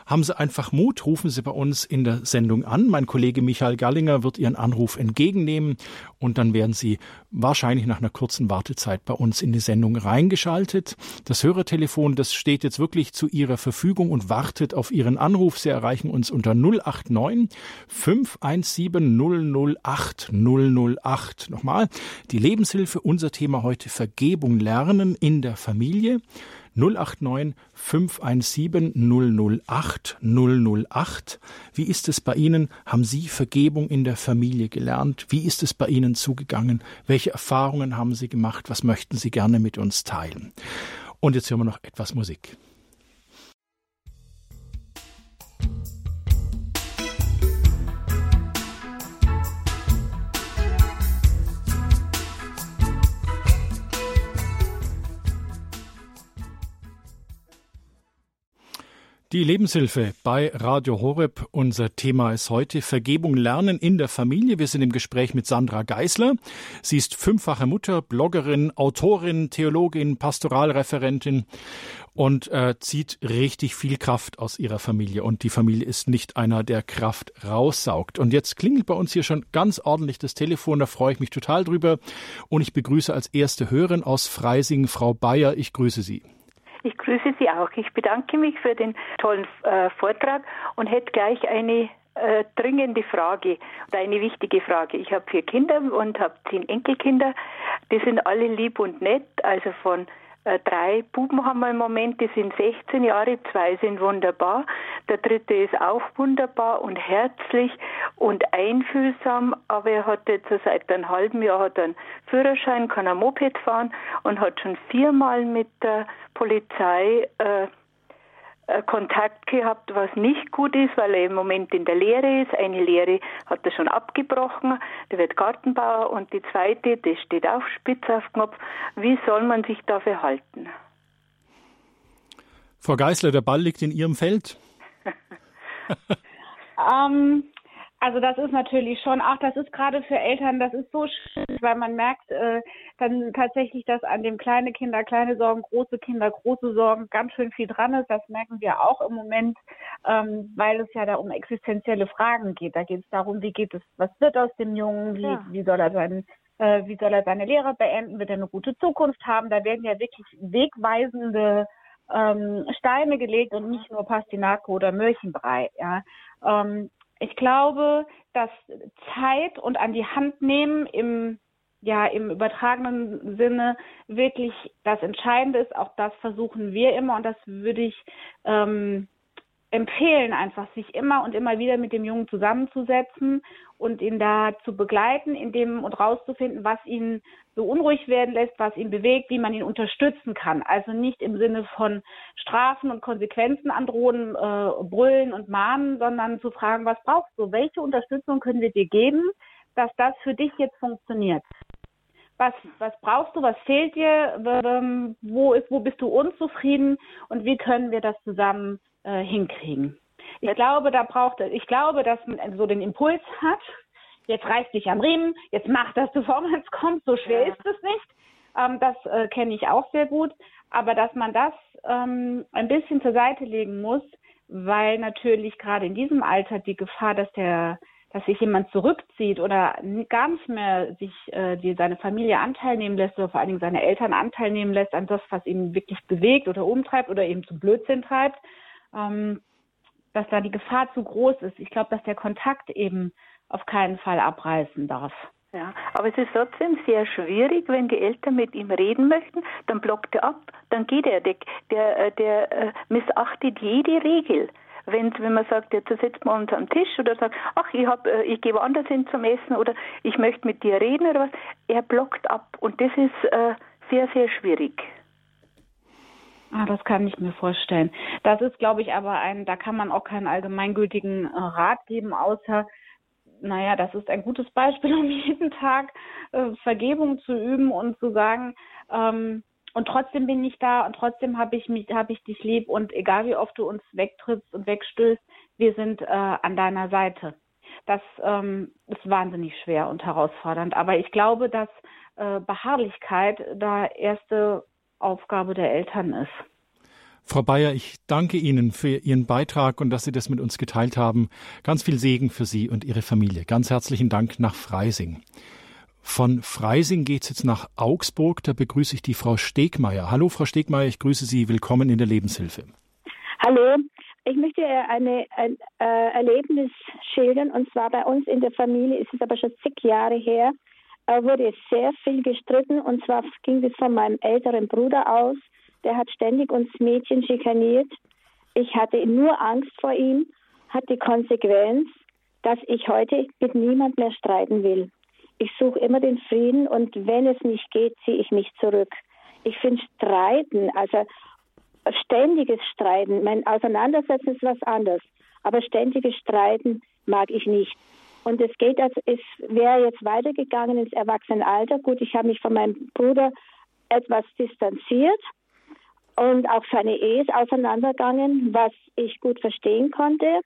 Haben Sie einfach Mut, rufen Sie bei uns in der Sendung an. Mein Kollege Michael Gallinger wird Ihren Anruf entgegennehmen und dann werden Sie wahrscheinlich nach einer kurzen Wartezeit bei uns in die Sendung reingeschaltet. Das Hörertelefon, das steht jetzt wirklich zu Ihrer Verfügung und wartet auf Ihren Anruf. Sie erreichen uns unter 089 517 008 008. Nochmal, die Lebenshilfe, unser Thema heute Vergebung lernen in der Familie. 089 517 008 008. Wie ist es bei Ihnen? Haben Sie Vergebung in der Familie gelernt? Wie ist es bei Ihnen zugegangen? Welche Erfahrungen haben Sie gemacht? Was möchten Sie gerne mit uns teilen? Und jetzt hören wir noch etwas Musik. Die Lebenshilfe bei Radio Horeb. Unser Thema ist heute Vergebung lernen in der Familie. Wir sind im Gespräch mit Sandra Geisler. Sie ist fünffache Mutter, Bloggerin, Autorin, Theologin, Pastoralreferentin und äh, zieht richtig viel Kraft aus ihrer Familie. Und die Familie ist nicht einer, der Kraft raussaugt. Und jetzt klingelt bei uns hier schon ganz ordentlich das Telefon. Da freue ich mich total drüber. Und ich begrüße als erste Hörerin aus Freising Frau Bayer. Ich grüße Sie. Ich grüße Sie auch. Ich bedanke mich für den tollen äh, Vortrag und hätte gleich eine äh, dringende Frage oder eine wichtige Frage. Ich habe vier Kinder und habe zehn Enkelkinder. Die sind alle lieb und nett, also von drei Buben haben wir im Moment, die sind 16 Jahre, zwei sind wunderbar. Der dritte ist auch wunderbar und herzlich und einfühlsam, aber er hat jetzt seit einem halben Jahr hat einen Führerschein, kann ein Moped fahren und hat schon viermal mit der Polizei äh, äh, Kontakt gehabt, was nicht gut ist, weil er im Moment in der Lehre ist. Eine Lehre hat er schon abgebrochen, der wird Gartenbauer und die zweite, die steht auch spitz auf Knopf. Wie soll man sich da verhalten? Frau Geißler, der Ball liegt in Ihrem Feld. ähm, also das ist natürlich schon, ach, das ist gerade für Eltern, das ist so schön, weil man merkt äh, dann tatsächlich, dass an dem kleine Kinder kleine Sorgen, große Kinder große Sorgen ganz schön viel dran ist. Das merken wir auch im Moment, ähm, weil es ja da um existenzielle Fragen geht. Da geht es darum, wie geht es, was wird aus dem Jungen, wie, ja. wie soll er seinen äh, wie soll er seine Lehre beenden, wird er eine gute Zukunft haben. Da werden ja wirklich wegweisende ähm, Steine gelegt und nicht nur Pastinake oder Mörchenbrei. Ja. Ähm, ich glaube, dass Zeit und an die Hand nehmen im ja im übertragenen Sinne wirklich das Entscheidende ist. Auch das versuchen wir immer und das würde ich ähm, empfehlen, einfach sich immer und immer wieder mit dem Jungen zusammenzusetzen und ihn da zu begleiten, in dem und rauszufinden, was ihn so unruhig werden lässt, was ihn bewegt, wie man ihn unterstützen kann. Also nicht im Sinne von Strafen und Konsequenzen androhen, äh, brüllen und mahnen, sondern zu fragen, was brauchst du? Welche Unterstützung können wir dir geben, dass das für dich jetzt funktioniert? Was, was brauchst du? Was fehlt dir? Wo ist, wo bist du unzufrieden? Und wie können wir das zusammen äh, hinkriegen. Ich glaube, da braucht ich glaube, dass man so den Impuls hat, jetzt reiß dich am Riemen, jetzt mach, dass du vorwärts kommst, so schwer ja. ist es nicht. Ähm, das äh, kenne ich auch sehr gut. Aber dass man das ähm, ein bisschen zur Seite legen muss, weil natürlich gerade in diesem Alter die Gefahr, dass der dass sich jemand zurückzieht oder gar nicht mehr sich äh, die seine Familie Anteil nehmen lässt oder vor allen Dingen seine Eltern Anteil nehmen lässt an das, was ihn wirklich bewegt oder umtreibt oder eben zum Blödsinn treibt, ähm, dass da die Gefahr zu groß ist. Ich glaube, dass der Kontakt eben auf keinen Fall abreißen darf. Ja, aber es ist trotzdem sehr schwierig, wenn die Eltern mit ihm reden möchten, dann blockt er ab, dann geht er. Der, der, äh, der äh, missachtet jede Regel. Wenn, wenn man sagt, jetzt sitzt man uns am Tisch oder sagt, ach, ich, hab, äh, ich gehe woanders hin zum Essen oder ich möchte mit dir reden oder was, er blockt ab und das ist äh, sehr, sehr schwierig. Ah, das kann ich mir vorstellen. Das ist, glaube ich, aber ein, da kann man auch keinen allgemeingültigen äh, Rat geben, außer, naja, das ist ein gutes Beispiel, um jeden Tag äh, Vergebung zu üben und zu sagen, ähm, und trotzdem bin ich da und trotzdem habe ich mich, habe ich dich lieb und egal wie oft du uns wegtrittst und wegstößt, wir sind äh, an deiner Seite. Das ähm, ist wahnsinnig schwer und herausfordernd. Aber ich glaube, dass äh, Beharrlichkeit da erste Aufgabe der Eltern ist. Frau Bayer, ich danke Ihnen für Ihren Beitrag und dass Sie das mit uns geteilt haben. Ganz viel Segen für Sie und Ihre Familie. Ganz herzlichen Dank nach Freising. Von Freising geht es jetzt nach Augsburg. Da begrüße ich die Frau Stegmeier. Hallo, Frau Stegmeier, ich grüße Sie. Willkommen in der Lebenshilfe. Hallo, ich möchte eine, ein äh, Erlebnis schildern. Und zwar bei uns in der Familie ist es aber schon zig Jahre her wurde sehr viel gestritten und zwar ging es von meinem älteren Bruder aus, der hat ständig uns Mädchen schikaniert. Ich hatte nur Angst vor ihm, hat die Konsequenz, dass ich heute mit niemand mehr streiten will. Ich suche immer den Frieden und wenn es nicht geht, ziehe ich mich zurück. Ich finde Streiten, also ständiges Streiten, mein Auseinandersetzen ist was anderes, aber ständiges Streiten mag ich nicht. Und es geht, als es wäre jetzt weitergegangen ins Erwachsenenalter. Gut, ich habe mich von meinem Bruder etwas distanziert und auch seine Ehe ist auseinandergegangen, was ich gut verstehen konnte.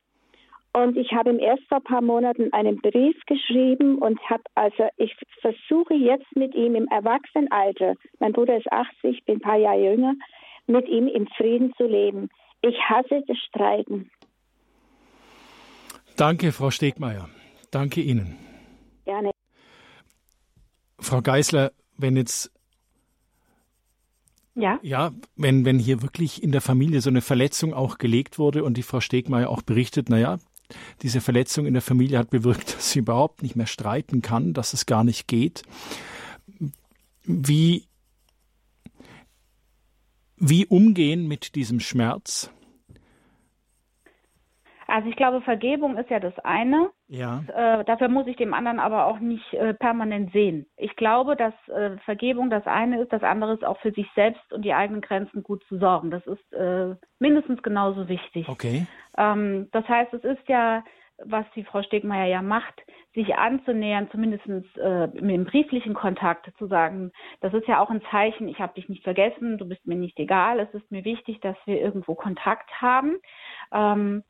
Und ich habe ihm erst vor ein paar Monaten einen Brief geschrieben und habe also, ich versuche jetzt mit ihm im Erwachsenenalter, mein Bruder ist 80, ich bin ein paar Jahre jünger, mit ihm im Frieden zu leben. Ich hasse das Streiten. Danke, Frau Stegmeier. Danke Ihnen. Gerne. Frau Geisler, wenn jetzt ja. Ja, wenn, wenn hier wirklich in der Familie so eine Verletzung auch gelegt wurde und die Frau Stegmeier auch berichtet, naja, diese Verletzung in der Familie hat bewirkt, dass sie überhaupt nicht mehr streiten kann, dass es gar nicht geht. Wie, wie umgehen mit diesem Schmerz? Also ich glaube, Vergebung ist ja das eine. Ja. Äh, dafür muss ich dem anderen aber auch nicht äh, permanent sehen. Ich glaube, dass äh, Vergebung das eine ist, das andere ist auch für sich selbst und die eigenen Grenzen gut zu sorgen. Das ist äh, mindestens genauso wichtig. Okay. Ähm, das heißt, es ist ja, was die Frau Stegmeier ja macht, sich anzunähern, zumindest äh, im brieflichen Kontakt zu sagen, das ist ja auch ein Zeichen, ich habe dich nicht vergessen, du bist mir nicht egal, es ist mir wichtig, dass wir irgendwo Kontakt haben. Ähm,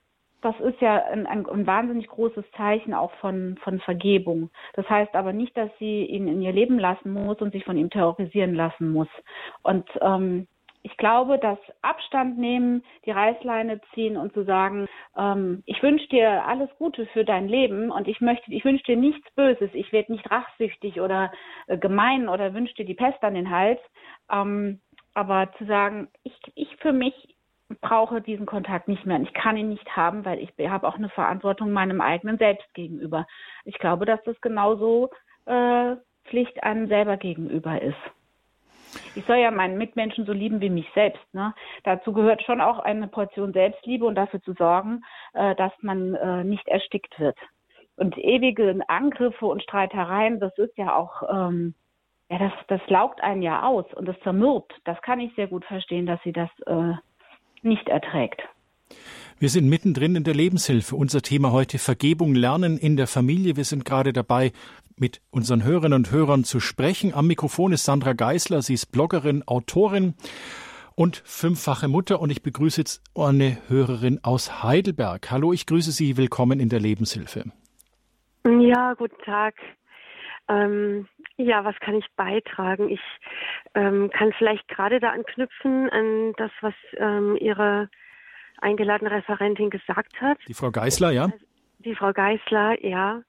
das ist ja ein, ein, ein, wahnsinnig großes Zeichen auch von, von Vergebung. Das heißt aber nicht, dass sie ihn in ihr Leben lassen muss und sich von ihm terrorisieren lassen muss. Und ähm, ich glaube, dass Abstand nehmen, die Reißleine ziehen und zu sagen, ähm, ich wünsche dir alles Gute für dein Leben und ich möchte, ich wünsche dir nichts Böses, ich werde nicht rachsüchtig oder äh, gemein oder wünsche dir die Pest an den Hals. Ähm, aber zu sagen, ich, ich für mich, brauche diesen Kontakt nicht mehr. Und ich kann ihn nicht haben, weil ich habe auch eine Verantwortung meinem eigenen Selbst gegenüber. Ich glaube, dass das genauso äh, Pflicht einem selber gegenüber ist. Ich soll ja meinen Mitmenschen so lieben wie mich selbst. Ne? Dazu gehört schon auch eine Portion Selbstliebe und dafür zu sorgen, äh, dass man äh, nicht erstickt wird. Und ewige Angriffe und Streitereien, das ist ja auch, ähm, ja, das, das laugt einen ja aus und das zermürbt. Das kann ich sehr gut verstehen, dass sie das äh, nicht erträgt. Wir sind mittendrin in der Lebenshilfe. Unser Thema heute Vergebung lernen in der Familie. Wir sind gerade dabei, mit unseren Hörerinnen und Hörern zu sprechen. Am Mikrofon ist Sandra Geisler. Sie ist Bloggerin, Autorin und fünffache Mutter. Und ich begrüße jetzt eine Hörerin aus Heidelberg. Hallo, ich grüße Sie. Willkommen in der Lebenshilfe. Ja, guten Tag. Ähm, ja, was kann ich beitragen? Ich ähm, kann vielleicht gerade da anknüpfen an das, was ähm, Ihre eingeladene Referentin gesagt hat. Die Frau Geisler, ja? Also, die Frau Geisler, ja.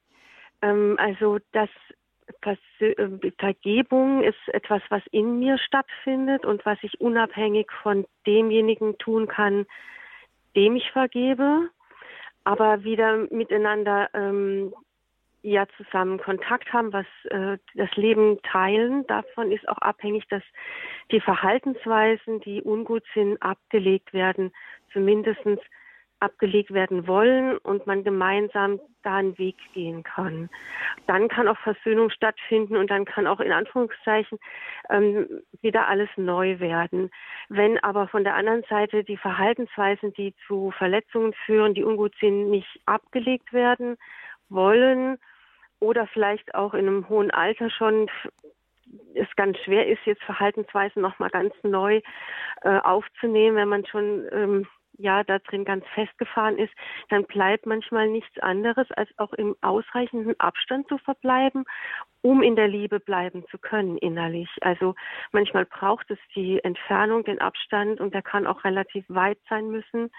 Ähm, also das äh, Vergebung ist etwas, was in mir stattfindet und was ich unabhängig von demjenigen tun kann, dem ich vergebe, aber wieder miteinander ähm, ja zusammen Kontakt haben, was äh, das Leben teilen. Davon ist auch abhängig, dass die Verhaltensweisen, die ungut sind, abgelegt werden, zumindest abgelegt werden wollen und man gemeinsam da einen Weg gehen kann. Dann kann auch Versöhnung stattfinden und dann kann auch in Anführungszeichen ähm, wieder alles neu werden. Wenn aber von der anderen Seite die Verhaltensweisen, die zu Verletzungen führen, die ungut sind, nicht abgelegt werden wollen oder vielleicht auch in einem hohen Alter schon es ganz schwer ist, jetzt Verhaltensweisen nochmal ganz neu äh, aufzunehmen, wenn man schon ähm, ja da drin ganz festgefahren ist, dann bleibt manchmal nichts anderes, als auch im ausreichenden Abstand zu verbleiben, um in der Liebe bleiben zu können innerlich. Also manchmal braucht es die Entfernung, den Abstand und der kann auch relativ weit sein müssen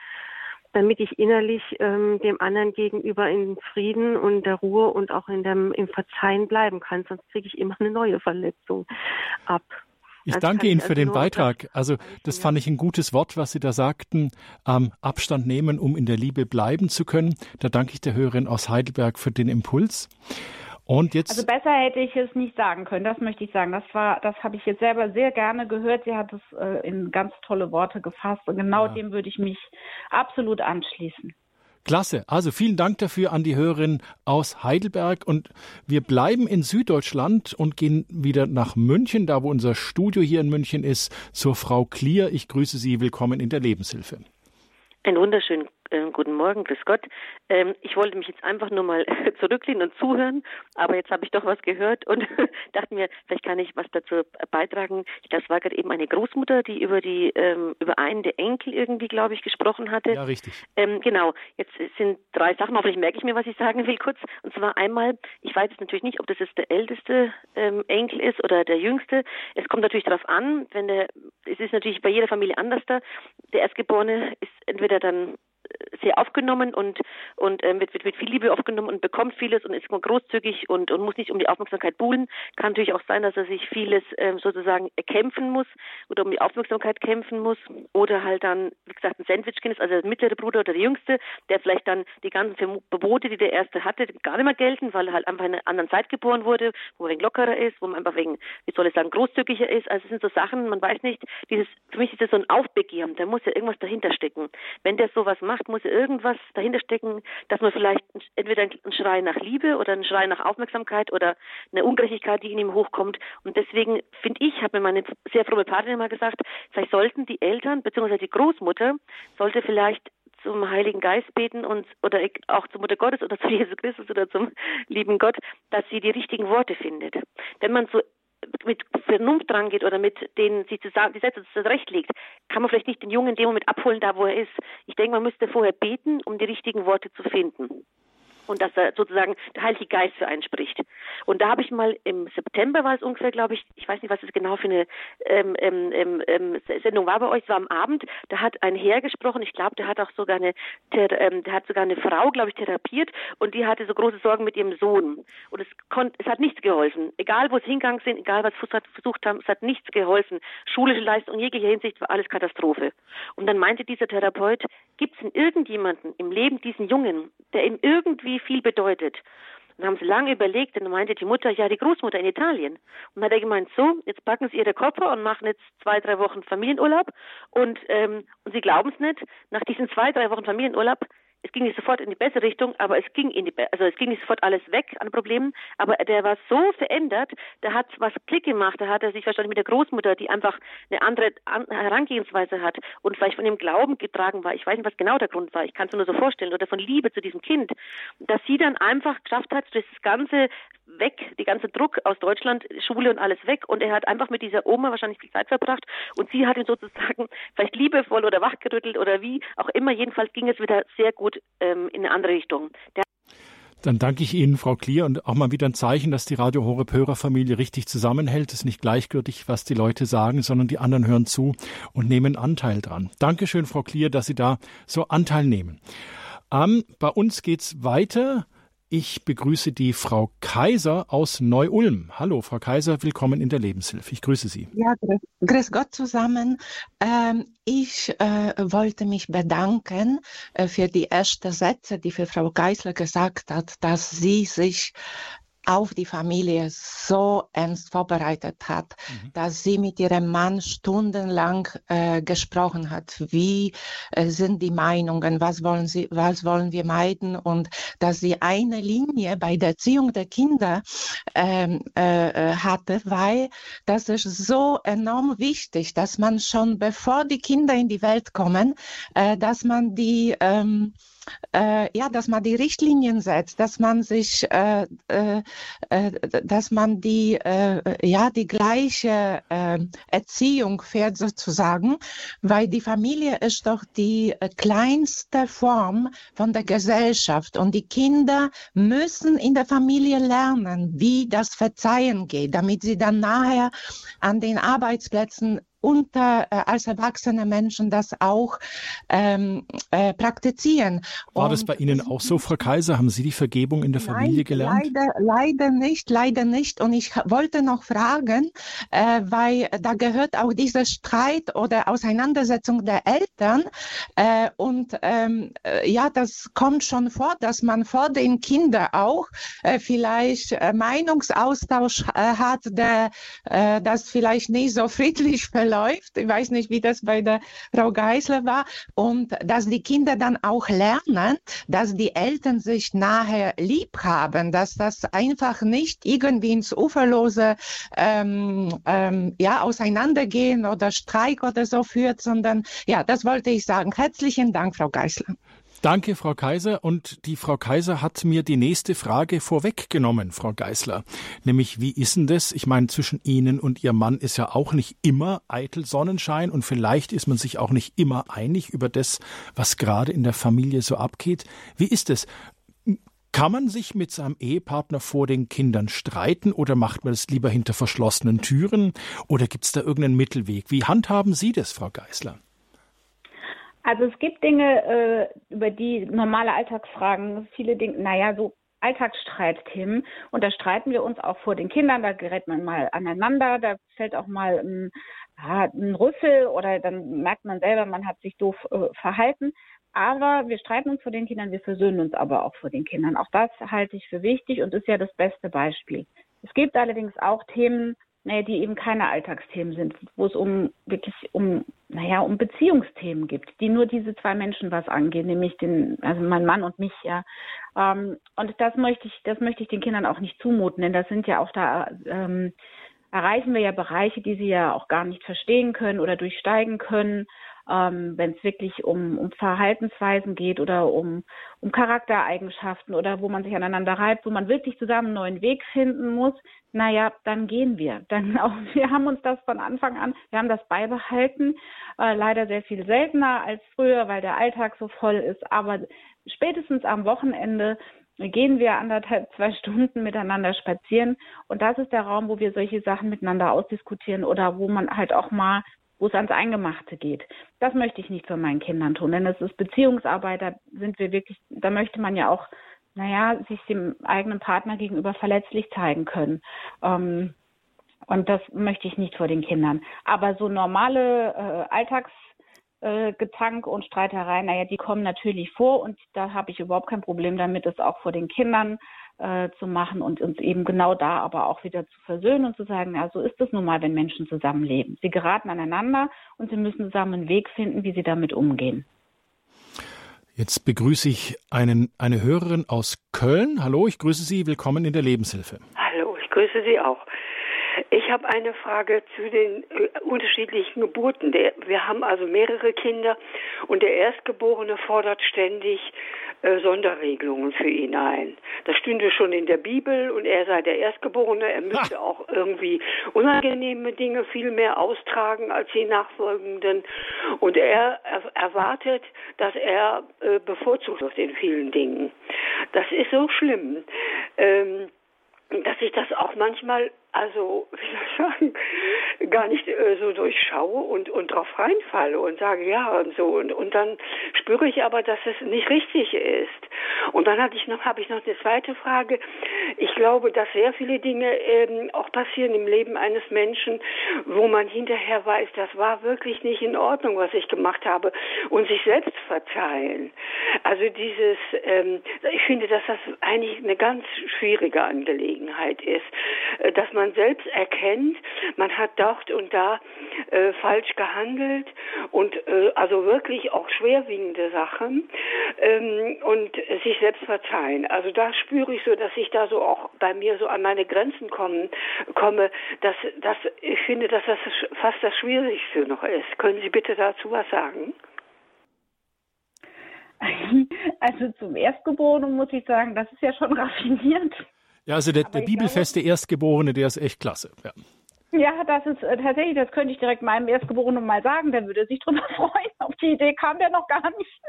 damit ich innerlich ähm, dem anderen gegenüber in Frieden und der Ruhe und auch in dem, im Verzeihen bleiben kann. Sonst kriege ich immer eine neue Verletzung ab. Ich also danke Ihnen für also den Beitrag. Also das fand ich ein gutes Wort, was Sie da sagten. Ähm, Abstand nehmen, um in der Liebe bleiben zu können. Da danke ich der Hörerin aus Heidelberg für den Impuls. Und jetzt. Also besser hätte ich es nicht sagen können, das möchte ich sagen. Das war, das habe ich jetzt selber sehr gerne gehört. Sie hat es äh, in ganz tolle Worte gefasst und genau ja. dem würde ich mich absolut anschließen. Klasse. Also vielen Dank dafür an die Hörerin aus Heidelberg. Und wir bleiben in Süddeutschland und gehen wieder nach München, da wo unser Studio hier in München ist, zur Frau Klier. Ich grüße Sie. Willkommen in der Lebenshilfe. Einen wunderschönen äh, guten Morgen, grüß Gott. Ähm, ich wollte mich jetzt einfach nur mal zurücklehnen und zuhören, aber jetzt habe ich doch was gehört und dachte mir, vielleicht kann ich was dazu beitragen. Das war gerade eben eine Großmutter, die über die ähm, über einen der Enkel irgendwie, glaube ich, gesprochen hatte. Ja, richtig. Ähm, genau. Jetzt sind drei Sachen, hoffentlich merke ich mir, was ich sagen will kurz. Und zwar einmal, ich weiß jetzt natürlich nicht, ob das jetzt der älteste ähm, Enkel ist oder der jüngste. Es kommt natürlich darauf an, wenn der, es ist natürlich bei jeder Familie anders da. Der Erstgeborene ist entweder dann sehr aufgenommen und und ähm, wird, wird mit viel Liebe aufgenommen und bekommt vieles und ist großzügig und und muss nicht um die Aufmerksamkeit buhlen. Kann natürlich auch sein, dass er sich vieles ähm, sozusagen erkämpfen muss oder um die Aufmerksamkeit kämpfen muss oder halt dann wie gesagt ein Sandwich-Kind ist, also der mittlere Bruder oder der Jüngste, der vielleicht dann die ganzen Verbote, die der erste hatte, gar nicht mehr gelten, weil er halt einfach in einer anderen Zeit geboren wurde, wo er wegen lockerer ist, wo man einfach wegen, wie soll ich sagen, großzügiger ist. Also es sind so Sachen, man weiß nicht, dieses für mich ist das so ein Aufbegehren, da muss ja irgendwas dahinter stecken. Wenn der sowas macht, macht, muss irgendwas dahinter stecken, dass man vielleicht entweder einen Schrei nach Liebe oder einen Schrei nach Aufmerksamkeit oder eine Ungerechtigkeit, die in ihm hochkommt. Und deswegen finde ich, hat mir meine sehr frohe Partnerin mal gesagt, vielleicht sollten die Eltern bzw. die Großmutter sollte vielleicht zum Heiligen Geist beten und oder auch zur Mutter Gottes oder zu Jesus Christus oder zum lieben Gott, dass sie die richtigen Worte findet. Wenn man so mit Vernunft rangeht oder mit denen sie zusammen, die Sätze zurechtlegt, kann man vielleicht nicht den Jungen in dem Moment abholen, da wo er ist. Ich denke, man müsste vorher beten, um die richtigen Worte zu finden und dass er sozusagen der Heilige Geist für einen spricht. Und da habe ich mal im September war es ungefähr, glaube ich, ich weiß nicht, was es genau für eine ähm, ähm, ähm, ähm Sendung war bei euch, es war am Abend, da hat ein Herr gesprochen, ich glaube, der hat auch sogar eine, der, ähm, der hat sogar eine Frau, glaube ich, therapiert und die hatte so große Sorgen mit ihrem Sohn. Und es konnte, es hat nichts geholfen. Egal, wo es hingegangen sind, egal, was sie versucht haben, es hat nichts geholfen. Schulische Leistung in jeglicher Hinsicht war alles Katastrophe. Und dann meinte dieser Therapeut, gibt es denn irgendjemanden im Leben diesen Jungen, der ihm irgendwie viel bedeutet. Dann haben sie lange überlegt und meinte die Mutter, ja, die Großmutter in Italien. Und dann hat er gemeint, so, jetzt packen sie ihre Koffer und machen jetzt zwei, drei Wochen Familienurlaub. Und, ähm, und sie glauben es nicht, nach diesen zwei, drei Wochen Familienurlaub es ging nicht sofort in die bessere Richtung, aber es ging in die, also es ging nicht sofort alles weg an Problemen, aber der war so verändert, der hat was Klick gemacht, da hat er sich wahrscheinlich mit der Großmutter, die einfach eine andere Herangehensweise hat und vielleicht von dem Glauben getragen war, ich weiß nicht, was genau der Grund war, ich kann es nur so vorstellen, oder von Liebe zu diesem Kind, dass sie dann einfach geschafft hat, das ganze weg, die ganze Druck aus Deutschland, Schule und alles weg. Und er hat einfach mit dieser Oma wahrscheinlich viel Zeit verbracht. Und sie hat ihn sozusagen vielleicht liebevoll oder wachgerüttelt oder wie auch immer, jedenfalls ging es wieder sehr gut ähm, in eine andere Richtung. Der dann danke ich Ihnen, Frau Klier, und auch mal wieder ein Zeichen, dass die Radio Horeb Hörerfamilie richtig zusammenhält. Es ist nicht gleichgültig, was die Leute sagen, sondern die anderen hören zu und nehmen Anteil dran. Dankeschön, Frau Klier, dass Sie da so Anteil nehmen. Ähm, bei uns geht's weiter ich begrüße die Frau Kaiser aus Neu-Ulm. Hallo, Frau Kaiser, willkommen in der Lebenshilfe. Ich grüße Sie. Ja, grüß Gott zusammen. Ähm, ich äh, wollte mich bedanken äh, für die ersten Sätze, die für Frau Geisler gesagt hat, dass sie sich auf die Familie so ernst vorbereitet hat, mhm. dass sie mit ihrem Mann stundenlang äh, gesprochen hat. Wie äh, sind die Meinungen? Was wollen sie, was wollen wir meiden? Und dass sie eine Linie bei der Erziehung der Kinder ähm, äh, äh hatte, weil das ist so enorm wichtig, dass man schon bevor die Kinder in die Welt kommen, äh, dass man die ähm, äh, ja, dass man die Richtlinien setzt, dass man sich, äh, äh, äh dass man die, äh, ja, die gleiche äh, Erziehung fährt sozusagen, weil die Familie ist doch die kleinste Form von der Gesellschaft und die Kinder müssen in der Familie lernen, wie das Verzeihen geht, damit sie dann nachher an den Arbeitsplätzen unter äh, als erwachsene Menschen das auch ähm, äh, praktizieren. War Und das bei Ihnen auch so, Frau Kaiser? Haben Sie die Vergebung in der Familie nein, gelernt? Leider, leider nicht, leider nicht. Und ich wollte noch fragen, äh, weil da gehört auch dieser Streit oder Auseinandersetzung der Eltern. Äh, und ähm, äh, ja, das kommt schon vor, dass man vor den Kindern auch äh, vielleicht Meinungsaustausch hat, der das vielleicht nicht so friedlich verläuft. Ich weiß nicht, wie das bei der Frau Geisler war. Und dass die Kinder dann auch lernen, dass die Eltern sich nachher lieb haben, dass das einfach nicht irgendwie ins Uferlose ähm, ähm, ja, auseinandergehen oder Streik oder so führt, sondern ja, das wollte ich sagen. Herzlichen Dank, Frau Geisler. Danke, Frau Kaiser. Und die Frau Kaiser hat mir die nächste Frage vorweggenommen, Frau Geisler. Nämlich, wie ist denn das? Ich meine, zwischen Ihnen und Ihrem Mann ist ja auch nicht immer eitel Sonnenschein und vielleicht ist man sich auch nicht immer einig über das, was gerade in der Familie so abgeht. Wie ist es? Kann man sich mit seinem Ehepartner vor den Kindern streiten oder macht man es lieber hinter verschlossenen Türen? Oder gibt es da irgendeinen Mittelweg? Wie handhaben Sie das, Frau Geisler? Also es gibt Dinge, äh, über die normale Alltagsfragen, viele Dinge, naja, so Alltagsstreitthemen. Und da streiten wir uns auch vor den Kindern, da gerät man mal aneinander, da fällt auch mal ein, ja, ein Rüssel oder dann merkt man selber, man hat sich doof äh, verhalten. Aber wir streiten uns vor den Kindern, wir versöhnen uns aber auch vor den Kindern. Auch das halte ich für wichtig und ist ja das beste Beispiel. Es gibt allerdings auch Themen, naja, die eben keine Alltagsthemen sind, wo es um wirklich um, naja, um Beziehungsthemen gibt, die nur diese zwei Menschen was angehen, nämlich den, also mein Mann und mich, ja. Ähm, und das möchte ich, das möchte ich den Kindern auch nicht zumuten, denn das sind ja auch da, ähm, erreichen wir ja Bereiche, die sie ja auch gar nicht verstehen können oder durchsteigen können ähm, wenn es wirklich um, um Verhaltensweisen geht oder um, um Charaktereigenschaften oder wo man sich aneinander reibt, wo man wirklich zusammen einen neuen Weg finden muss, naja, dann gehen wir. Dann auch, wir haben uns das von Anfang an, wir haben das beibehalten, äh, leider sehr viel seltener als früher, weil der Alltag so voll ist, aber spätestens am Wochenende gehen wir anderthalb, zwei Stunden miteinander spazieren. Und das ist der Raum, wo wir solche Sachen miteinander ausdiskutieren oder wo man halt auch mal wo es ans Eingemachte geht. Das möchte ich nicht für meinen Kindern tun, denn es ist Beziehungsarbeit, da sind wir wirklich, da möchte man ja auch, naja, sich dem eigenen Partner gegenüber verletzlich zeigen können. Ähm, und das möchte ich nicht vor den Kindern. Aber so normale äh, Alltags äh, Gezank und Streitereien, naja, die kommen natürlich vor und da habe ich überhaupt kein Problem damit, es auch vor den Kindern äh, zu machen und uns eben genau da aber auch wieder zu versöhnen und zu sagen, ja, so ist es nun mal, wenn Menschen zusammenleben. Sie geraten aneinander und sie müssen zusammen einen Weg finden, wie sie damit umgehen. Jetzt begrüße ich einen, eine Hörerin aus Köln. Hallo, ich grüße Sie. Willkommen in der Lebenshilfe. Hallo, ich grüße Sie auch. Ich habe eine Frage zu den äh, unterschiedlichen Geburten. Der, wir haben also mehrere Kinder und der Erstgeborene fordert ständig äh, Sonderregelungen für ihn ein. Das stünde schon in der Bibel und er sei der Erstgeborene. Er müsste auch irgendwie unangenehme Dinge viel mehr austragen als die Nachfolgenden. Und er erwartet, dass er äh, bevorzugt wird in vielen Dingen. Das ist so schlimm. Ähm, dass ich das auch manchmal also, wie soll ich sagen, gar nicht äh, so durchschaue und, und drauf reinfalle und sage ja und so. Und, und dann spüre ich aber, dass es nicht richtig ist. Und dann hatte ich noch, habe ich noch eine zweite Frage. Ich glaube, dass sehr viele Dinge ähm, auch passieren im Leben eines Menschen, wo man hinterher weiß, das war wirklich nicht in Ordnung, was ich gemacht habe und sich selbst verzeihen. Also dieses, ähm, ich finde, dass das eigentlich eine ganz schwierige Angelegenheit ist, äh, dass man man selbst erkennt, man hat dort und da äh, falsch gehandelt und äh, also wirklich auch schwerwiegende Sachen ähm, und sich selbst verzeihen. Also da spüre ich so, dass ich da so auch bei mir so an meine Grenzen kommen, komme, dass, dass ich finde, dass das fast das Schwierigste noch ist. Können Sie bitte dazu was sagen? Also zum Erstgeborenen muss ich sagen, das ist ja schon raffiniert. Ja, also der, der bibelfeste glaube, Erstgeborene, der ist echt klasse. Ja. Ja, das ist äh, tatsächlich, das könnte ich direkt meinem Erstgeborenen mal sagen, der würde sich drüber freuen. Auf die Idee kam der noch gar nicht.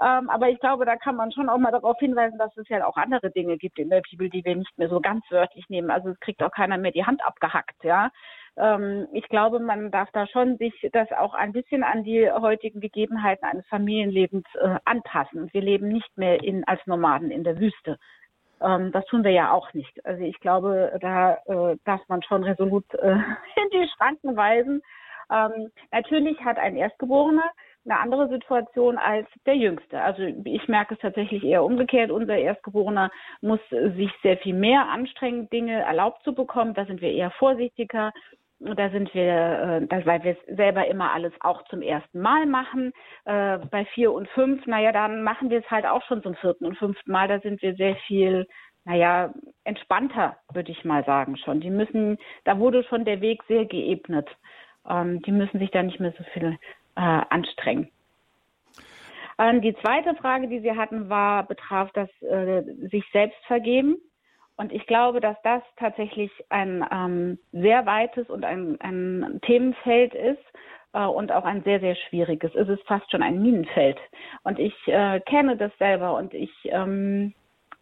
Ähm, aber ich glaube, da kann man schon auch mal darauf hinweisen, dass es ja auch andere Dinge gibt in der Bibel, die wir nicht mehr so ganz wörtlich nehmen. Also es kriegt auch keiner mehr die Hand abgehackt, ja. Ähm, ich glaube, man darf da schon sich das auch ein bisschen an die heutigen Gegebenheiten eines Familienlebens äh, anpassen. Wir leben nicht mehr in, als Nomaden in der Wüste. Ähm, das tun wir ja auch nicht. Also ich glaube, da äh, darf man schon resolut äh, in die Schranken weisen. Ähm, natürlich hat ein Erstgeborener eine andere Situation als der Jüngste. Also ich merke es tatsächlich eher umgekehrt. Unser Erstgeborener muss sich sehr viel mehr anstrengen, Dinge erlaubt zu bekommen. Da sind wir eher vorsichtiger. Da sind wir, äh, weil wir es selber immer alles auch zum ersten Mal machen. Äh, bei vier und fünf, naja, dann machen wir es halt auch schon zum vierten und fünften Mal. Da sind wir sehr viel, naja, entspannter, würde ich mal sagen schon. Die müssen, da wurde schon der Weg sehr geebnet. Ähm, die müssen sich da nicht mehr so viel äh, anstrengen. Ähm, die zweite Frage, die Sie hatten, war, betraf das äh, sich selbst vergeben. Und ich glaube, dass das tatsächlich ein ähm, sehr weites und ein, ein Themenfeld ist äh, und auch ein sehr, sehr schwieriges. Es ist fast schon ein Minenfeld. Und ich äh, kenne das selber und ich, ähm,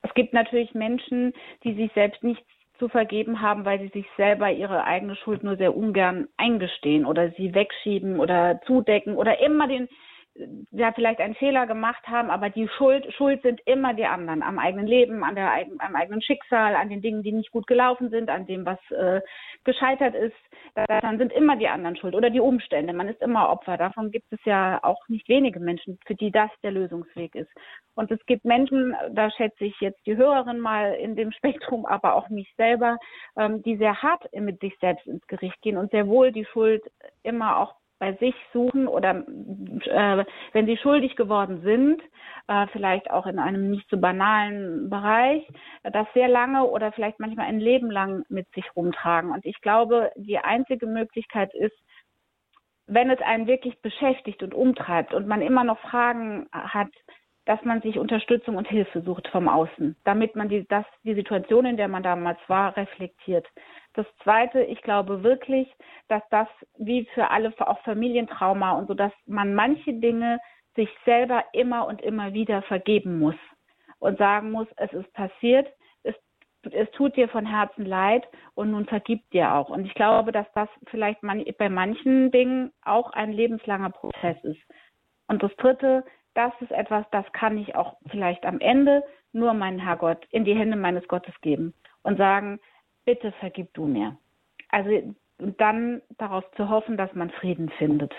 es gibt natürlich Menschen, die sich selbst nichts zu vergeben haben, weil sie sich selber ihre eigene Schuld nur sehr ungern eingestehen oder sie wegschieben oder zudecken oder immer den ja vielleicht einen Fehler gemacht haben, aber die Schuld, Schuld sind immer die anderen, am eigenen Leben, an der, am eigenen Schicksal, an den Dingen, die nicht gut gelaufen sind, an dem, was äh, gescheitert ist. Dann sind immer die anderen schuld oder die Umstände. Man ist immer Opfer. Davon gibt es ja auch nicht wenige Menschen, für die das der Lösungsweg ist. Und es gibt Menschen, da schätze ich jetzt die Hörerin mal in dem Spektrum, aber auch mich selber, ähm, die sehr hart mit sich selbst ins Gericht gehen und sehr wohl die Schuld immer auch bei sich suchen oder äh, wenn sie schuldig geworden sind, äh, vielleicht auch in einem nicht so banalen Bereich, das sehr lange oder vielleicht manchmal ein Leben lang mit sich rumtragen. Und ich glaube, die einzige Möglichkeit ist, wenn es einen wirklich beschäftigt und umtreibt und man immer noch Fragen hat, dass man sich Unterstützung und Hilfe sucht vom Außen, damit man die, das, die Situation, in der man damals war, reflektiert. Das Zweite, ich glaube wirklich, dass das wie für alle, auch Familientrauma und so, dass man manche Dinge sich selber immer und immer wieder vergeben muss und sagen muss, es ist passiert, es, es tut dir von Herzen leid und nun vergibt dir auch. Und ich glaube, dass das vielleicht man, bei manchen Dingen auch ein lebenslanger Prozess ist. Und das Dritte, das ist etwas, das kann ich auch vielleicht am Ende nur meinen Herrgott in die Hände meines Gottes geben und sagen, bitte vergib du mir. Also dann darauf zu hoffen, dass man Frieden findet.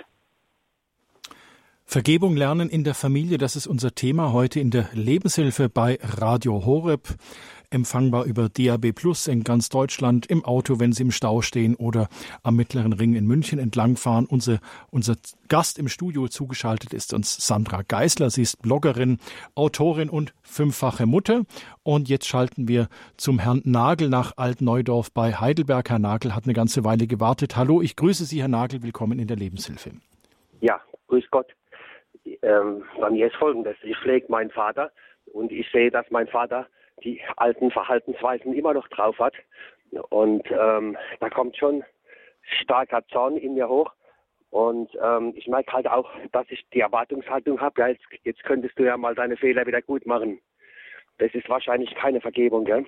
Vergebung lernen in der Familie, das ist unser Thema heute in der Lebenshilfe bei Radio Horeb. Empfangbar über DAB Plus in ganz Deutschland, im Auto, wenn Sie im Stau stehen oder am Mittleren Ring in München entlangfahren. Unser, unser Gast im Studio zugeschaltet ist uns Sandra Geisler. Sie ist Bloggerin, Autorin und fünffache Mutter. Und jetzt schalten wir zum Herrn Nagel nach Altneudorf bei Heidelberg. Herr Nagel hat eine ganze Weile gewartet. Hallo, ich grüße Sie, Herr Nagel. Willkommen in der Lebenshilfe. Ja, grüß Gott ähm, bei mir ist folgendes. Ich pflege meinen Vater und ich sehe, dass mein Vater die alten Verhaltensweisen immer noch drauf hat. Und ähm, da kommt schon starker Zorn in mir hoch. Und ähm, ich merke halt auch, dass ich die Erwartungshaltung habe, ja, jetzt, jetzt könntest du ja mal deine Fehler wieder gut machen das ist wahrscheinlich keine Vergebung. Gell?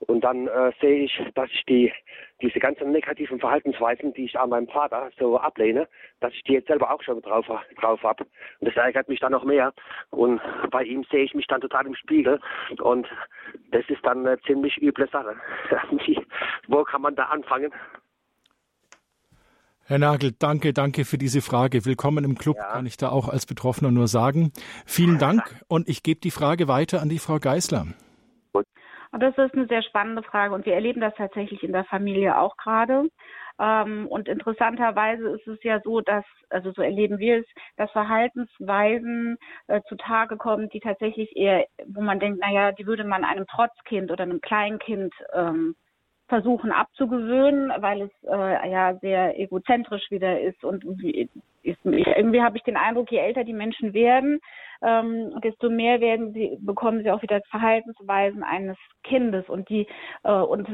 Und dann äh, sehe ich, dass ich die, diese ganzen negativen Verhaltensweisen, die ich an meinem Vater so ablehne, dass ich die jetzt selber auch schon drauf, drauf habe. Und das ärgert mich dann noch mehr. Und bei ihm sehe ich mich dann total im Spiegel. Und das ist dann eine ziemlich üble Sache. Wo kann man da anfangen? Herr Nagel, danke, danke für diese Frage. Willkommen im Club, ja. kann ich da auch als Betroffener nur sagen. Vielen Dank und ich gebe die Frage weiter an die Frau Geißler. Das ist eine sehr spannende Frage und wir erleben das tatsächlich in der Familie auch gerade. Ähm, und interessanterweise ist es ja so, dass, also so erleben wir es, dass Verhaltensweisen äh, zutage kommen, die tatsächlich eher, wo man denkt, naja, die würde man einem Trotzkind oder einem Kleinkind ähm, versuchen abzugewöhnen, weil es äh, ja sehr egozentrisch wieder ist und ist, irgendwie habe ich den Eindruck, je älter die Menschen werden, ähm, desto mehr werden sie bekommen sie auch wieder Verhaltensweisen eines Kindes und die äh, und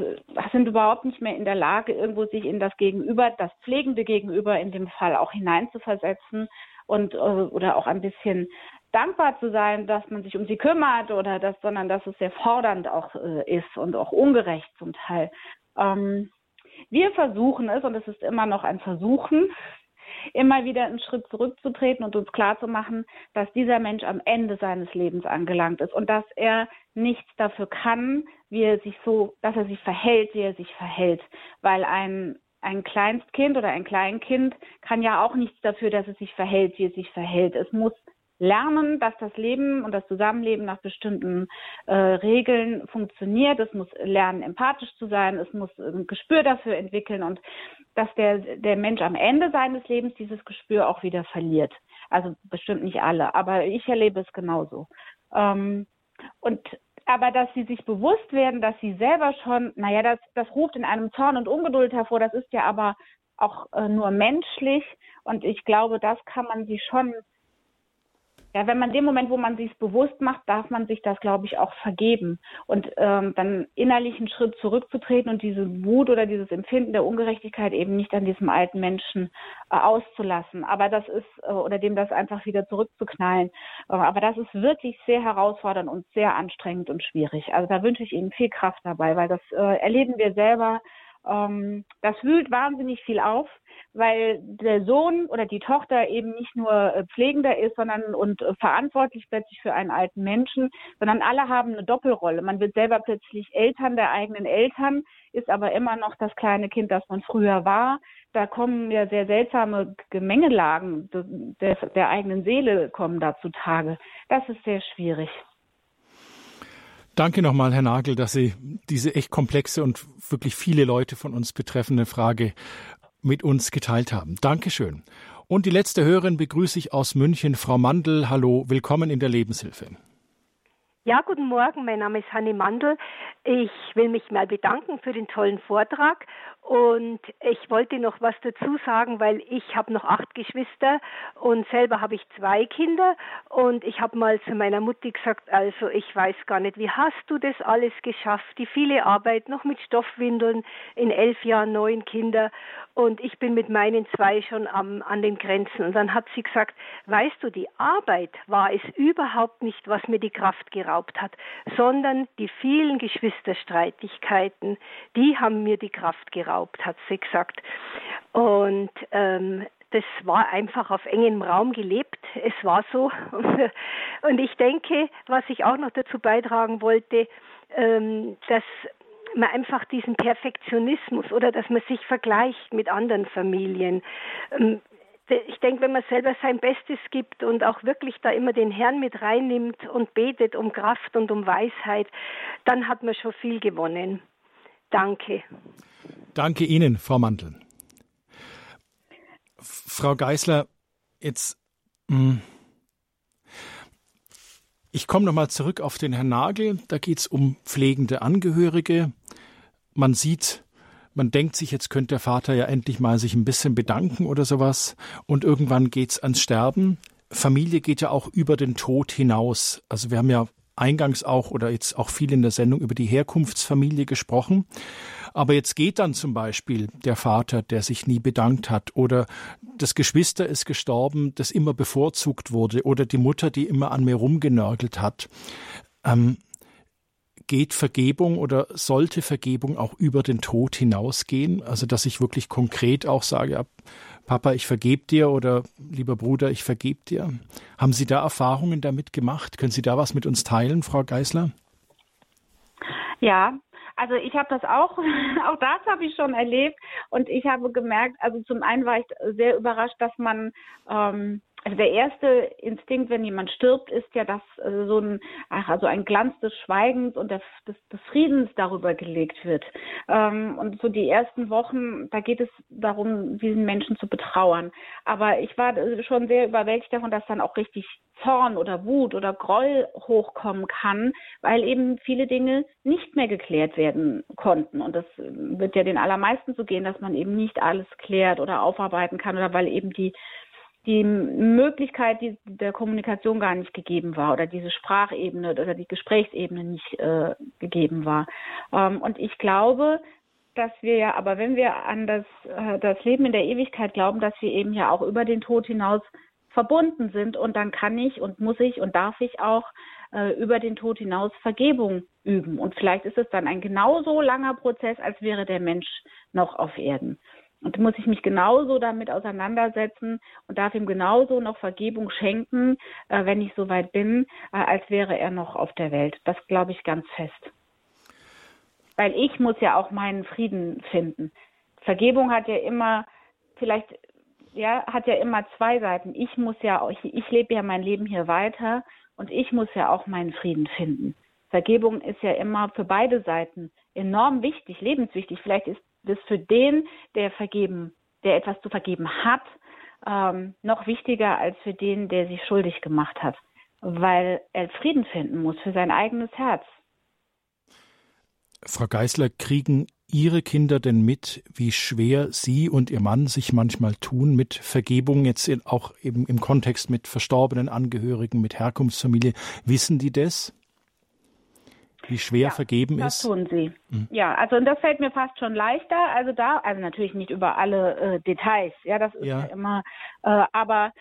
sind überhaupt nicht mehr in der Lage, irgendwo sich in das Gegenüber, das pflegende Gegenüber in dem Fall auch hineinzuversetzen und äh, oder auch ein bisschen dankbar zu sein, dass man sich um sie kümmert oder das, sondern dass es sehr fordernd auch äh, ist und auch ungerecht zum Teil. Ähm, wir versuchen es, und es ist immer noch ein Versuchen, immer wieder einen Schritt zurückzutreten und uns klarzumachen, dass dieser Mensch am Ende seines Lebens angelangt ist und dass er nichts dafür kann, wie er sich so, dass er sich verhält, wie er sich verhält, weil ein ein Kleinstkind oder ein Kleinkind kann ja auch nichts dafür, dass es sich verhält, wie es sich verhält. Es muss lernen, dass das Leben und das Zusammenleben nach bestimmten äh, Regeln funktioniert. Es muss lernen, empathisch zu sein. Es muss ein Gespür dafür entwickeln und dass der, der Mensch am Ende seines Lebens dieses Gespür auch wieder verliert. Also bestimmt nicht alle, aber ich erlebe es genauso. Ähm, und aber dass sie sich bewusst werden, dass sie selber schon, naja, das, das ruft in einem Zorn und Ungeduld hervor, das ist ja aber auch äh, nur menschlich und ich glaube, das kann man sich schon ja, wenn man dem Moment, wo man sich bewusst macht, darf man sich das, glaube ich, auch vergeben und ähm, dann innerlich einen Schritt zurückzutreten und diese Wut oder dieses Empfinden der Ungerechtigkeit eben nicht an diesem alten Menschen äh, auszulassen. Aber das ist äh, oder dem das einfach wieder zurückzuknallen. Äh, aber das ist wirklich sehr herausfordernd und sehr anstrengend und schwierig. Also da wünsche ich Ihnen viel Kraft dabei, weil das äh, erleben wir selber. Ähm, das wühlt wahnsinnig viel auf weil der Sohn oder die Tochter eben nicht nur äh, Pflegender ist, sondern und äh, verantwortlich plötzlich für einen alten Menschen, sondern alle haben eine Doppelrolle. Man wird selber plötzlich Eltern der eigenen Eltern, ist aber immer noch das kleine Kind, das man früher war. Da kommen ja sehr seltsame Gemengelagen der, der eigenen Seele kommen da zutage. Das ist sehr schwierig. Danke nochmal, Herr Nagel, dass Sie diese echt komplexe und wirklich viele Leute von uns betreffende Frage mit uns geteilt haben. Dankeschön. Und die letzte Hörerin begrüße ich aus München, Frau Mandl. Hallo, willkommen in der Lebenshilfe. Ja, guten Morgen. Mein Name ist Hanni Mandl. Ich will mich mal bedanken für den tollen Vortrag und ich wollte noch was dazu sagen, weil ich habe noch acht Geschwister und selber habe ich zwei Kinder. Und ich habe mal zu meiner Mutti gesagt, also ich weiß gar nicht, wie hast du das alles geschafft? Die viele Arbeit, noch mit Stoffwindeln, in elf Jahren neun Kinder. Und ich bin mit meinen zwei schon am, an den Grenzen. Und dann hat sie gesagt, weißt du, die Arbeit war es überhaupt nicht, was mir die Kraft geraubt hat, sondern die vielen Geschwisterstreitigkeiten, die haben mir die Kraft geraubt hat sie gesagt. Und ähm, das war einfach auf engem Raum gelebt. Es war so. Und ich denke, was ich auch noch dazu beitragen wollte, ähm, dass man einfach diesen Perfektionismus oder dass man sich vergleicht mit anderen Familien. Ich denke, wenn man selber sein Bestes gibt und auch wirklich da immer den Herrn mit reinnimmt und betet um Kraft und um Weisheit, dann hat man schon viel gewonnen. Danke. Danke Ihnen, Frau Mantel. Frau Geißler, jetzt. Hm, ich komme nochmal zurück auf den Herrn Nagel. Da geht es um pflegende Angehörige. Man sieht, man denkt sich, jetzt könnte der Vater ja endlich mal sich ein bisschen bedanken oder sowas. Und irgendwann geht es ans Sterben. Familie geht ja auch über den Tod hinaus. Also wir haben ja eingangs auch oder jetzt auch viel in der Sendung über die Herkunftsfamilie gesprochen. Aber jetzt geht dann zum Beispiel der Vater, der sich nie bedankt hat, oder das Geschwister ist gestorben, das immer bevorzugt wurde, oder die Mutter, die immer an mir rumgenörgelt hat. Ähm, geht Vergebung oder sollte Vergebung auch über den Tod hinausgehen? Also, dass ich wirklich konkret auch sage, Papa, ich vergebe dir oder lieber Bruder, ich vergebe dir. Haben Sie da Erfahrungen damit gemacht? Können Sie da was mit uns teilen, Frau Geisler? Ja, also ich habe das auch, auch das habe ich schon erlebt und ich habe gemerkt, also zum einen war ich sehr überrascht, dass man ähm, also der erste Instinkt, wenn jemand stirbt, ist ja, dass äh, so ein, ach, also ein Glanz des Schweigens und des, des, Friedens darüber gelegt wird. Ähm, und so die ersten Wochen, da geht es darum, diesen Menschen zu betrauern. Aber ich war schon sehr überwältigt davon, dass dann auch richtig Zorn oder Wut oder Groll hochkommen kann, weil eben viele Dinge nicht mehr geklärt werden konnten. Und das wird ja den allermeisten so gehen, dass man eben nicht alles klärt oder aufarbeiten kann oder weil eben die die Möglichkeit die, der Kommunikation gar nicht gegeben war oder diese Sprachebene oder die Gesprächsebene nicht äh, gegeben war. Ähm, und ich glaube, dass wir ja, aber wenn wir an das, äh, das Leben in der Ewigkeit glauben, dass wir eben ja auch über den Tod hinaus verbunden sind und dann kann ich und muss ich und darf ich auch äh, über den Tod hinaus Vergebung üben. Und vielleicht ist es dann ein genauso langer Prozess, als wäre der Mensch noch auf Erden. Und muss ich mich genauso damit auseinandersetzen und darf ihm genauso noch Vergebung schenken, äh, wenn ich soweit bin, äh, als wäre er noch auf der Welt. Das glaube ich ganz fest. Weil ich muss ja auch meinen Frieden finden. Vergebung hat ja immer, vielleicht, ja, hat ja immer zwei Seiten. Ich muss ja, ich, ich lebe ja mein Leben hier weiter und ich muss ja auch meinen Frieden finden. Vergebung ist ja immer für beide Seiten enorm wichtig, lebenswichtig. Vielleicht ist das für den, der vergeben, der etwas zu vergeben hat, ähm, noch wichtiger als für den, der sich schuldig gemacht hat, weil er Frieden finden muss für sein eigenes Herz. Frau Geisler, kriegen Ihre Kinder denn mit, wie schwer Sie und Ihr Mann sich manchmal tun mit Vergebung, jetzt auch eben im Kontext mit verstorbenen Angehörigen, mit Herkunftsfamilie? Wissen die das? Wie schwer ja, vergeben das ist? Das tun sie. Mhm. Ja, also und das fällt mir fast schon leichter. Also da, also natürlich nicht über alle äh, Details. Ja, das ist ja, ja immer. Äh, aber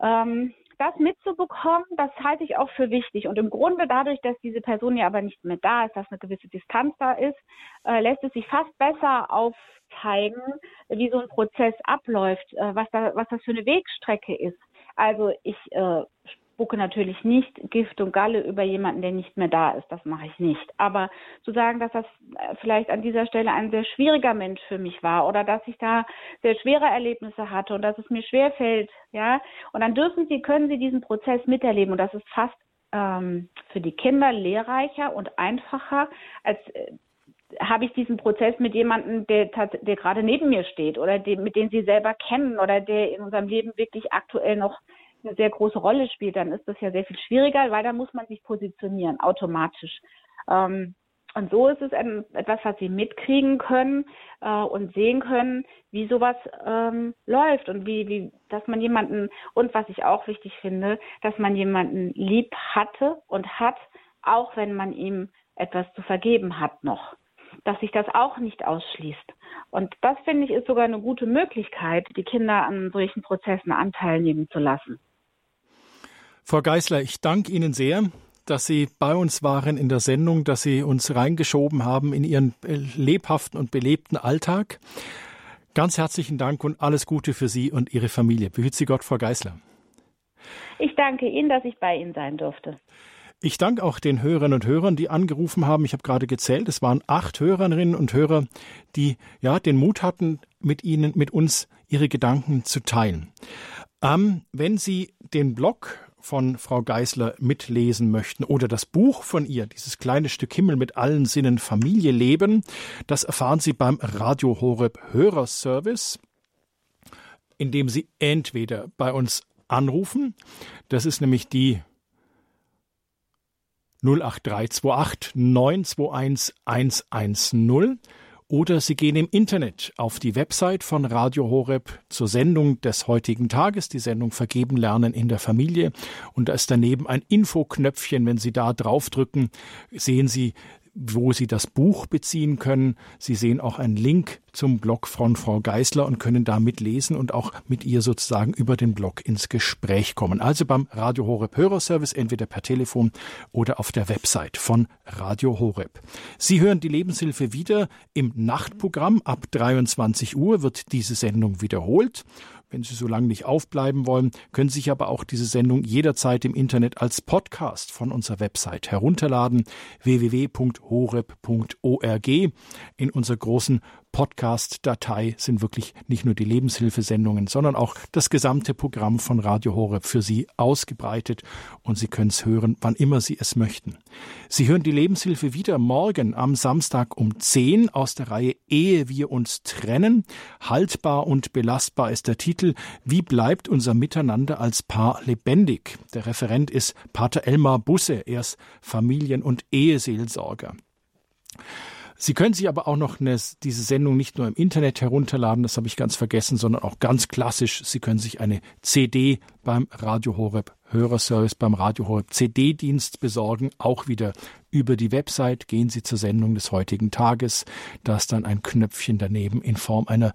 ähm, das mitzubekommen, das halte ich auch für wichtig. Und im Grunde dadurch, dass diese Person ja aber nicht mehr da ist, dass eine gewisse Distanz da ist, äh, lässt es sich fast besser aufzeigen, wie so ein Prozess abläuft, äh, was, da, was das für eine Wegstrecke ist. Also ich äh, spucke natürlich nicht Gift und Galle über jemanden, der nicht mehr da ist. Das mache ich nicht. Aber zu sagen, dass das äh, vielleicht an dieser Stelle ein sehr schwieriger Mensch für mich war oder dass ich da sehr schwere Erlebnisse hatte und dass es mir schwer fällt, ja, und dann dürfen sie, können sie diesen Prozess miterleben und das ist fast ähm, für die Kinder lehrreicher und einfacher als äh, habe ich diesen Prozess mit jemandem, der, der gerade neben mir steht oder dem, mit dem sie selber kennen oder der in unserem Leben wirklich aktuell noch eine sehr große Rolle spielt, dann ist das ja sehr viel schwieriger, weil da muss man sich positionieren, automatisch. Ähm, und so ist es etwas, was sie mitkriegen können äh, und sehen können, wie sowas ähm, läuft und wie, wie, dass man jemanden, und was ich auch wichtig finde, dass man jemanden lieb hatte und hat, auch wenn man ihm etwas zu vergeben hat noch. Dass sich das auch nicht ausschließt. Und das finde ich ist sogar eine gute Möglichkeit, die Kinder an solchen Prozessen Anteil nehmen zu lassen. Frau Geisler, ich danke Ihnen sehr, dass Sie bei uns waren in der Sendung, dass Sie uns reingeschoben haben in Ihren äh, lebhaften und belebten Alltag. Ganz herzlichen Dank und alles Gute für Sie und Ihre Familie. Behüt Sie Gott, Frau Geisler. Ich danke Ihnen, dass ich bei Ihnen sein durfte. Ich danke auch den Hörerinnen und Hörern, die angerufen haben. Ich habe gerade gezählt, es waren acht Hörerinnen und Hörer, die ja den Mut hatten, mit Ihnen, mit uns ihre Gedanken zu teilen. Ähm, wenn Sie den Blog von Frau Geisler mitlesen möchten oder das Buch von ihr, dieses kleine Stück Himmel mit allen Sinnen Familie leben, das erfahren Sie beim Radio Horeb Hörerservice, indem Sie entweder bei uns anrufen, das ist nämlich die 08328 921 110 oder Sie gehen im Internet auf die Website von Radio Horeb zur Sendung des heutigen Tages, die Sendung Vergeben lernen in der Familie. Und da ist daneben ein Infoknöpfchen. Wenn Sie da draufdrücken, sehen Sie wo Sie das Buch beziehen können. Sie sehen auch einen Link zum Blog von Frau Geisler und können da mitlesen und auch mit ihr sozusagen über den Blog ins Gespräch kommen. Also beim Radio Horeb Hörerservice, entweder per Telefon oder auf der Website von Radio Horeb. Sie hören die Lebenshilfe wieder im Nachtprogramm. Ab 23 Uhr wird diese Sendung wiederholt. Wenn Sie so lange nicht aufbleiben wollen, können Sie sich aber auch diese Sendung jederzeit im Internet als Podcast von unserer Website herunterladen www.horeb.org in unserer großen Podcast-Datei sind wirklich nicht nur die Lebenshilfesendungen, sondern auch das gesamte Programm von Radio Horeb für Sie ausgebreitet und Sie können es hören, wann immer Sie es möchten. Sie hören die Lebenshilfe wieder morgen am Samstag um 10 aus der Reihe Ehe wir uns trennen. Haltbar und belastbar ist der Titel Wie bleibt unser Miteinander als Paar lebendig? Der Referent ist Pater Elmar Busse, er ist Familien- und Eheseelsorger. Sie können sich aber auch noch eine, diese Sendung nicht nur im Internet herunterladen, das habe ich ganz vergessen, sondern auch ganz klassisch. Sie können sich eine CD beim Radio Horeb Hörerservice, beim Radio Horeb CD-Dienst besorgen, auch wieder über die Website. Gehen Sie zur Sendung des heutigen Tages. Da ist dann ein Knöpfchen daneben in Form einer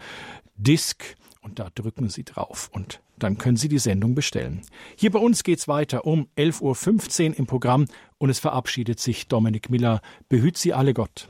Disk Und da drücken Sie drauf und dann können Sie die Sendung bestellen. Hier bei uns geht's weiter um 11.15 Uhr im Programm und es verabschiedet sich Dominik Miller. Behüt Sie alle Gott.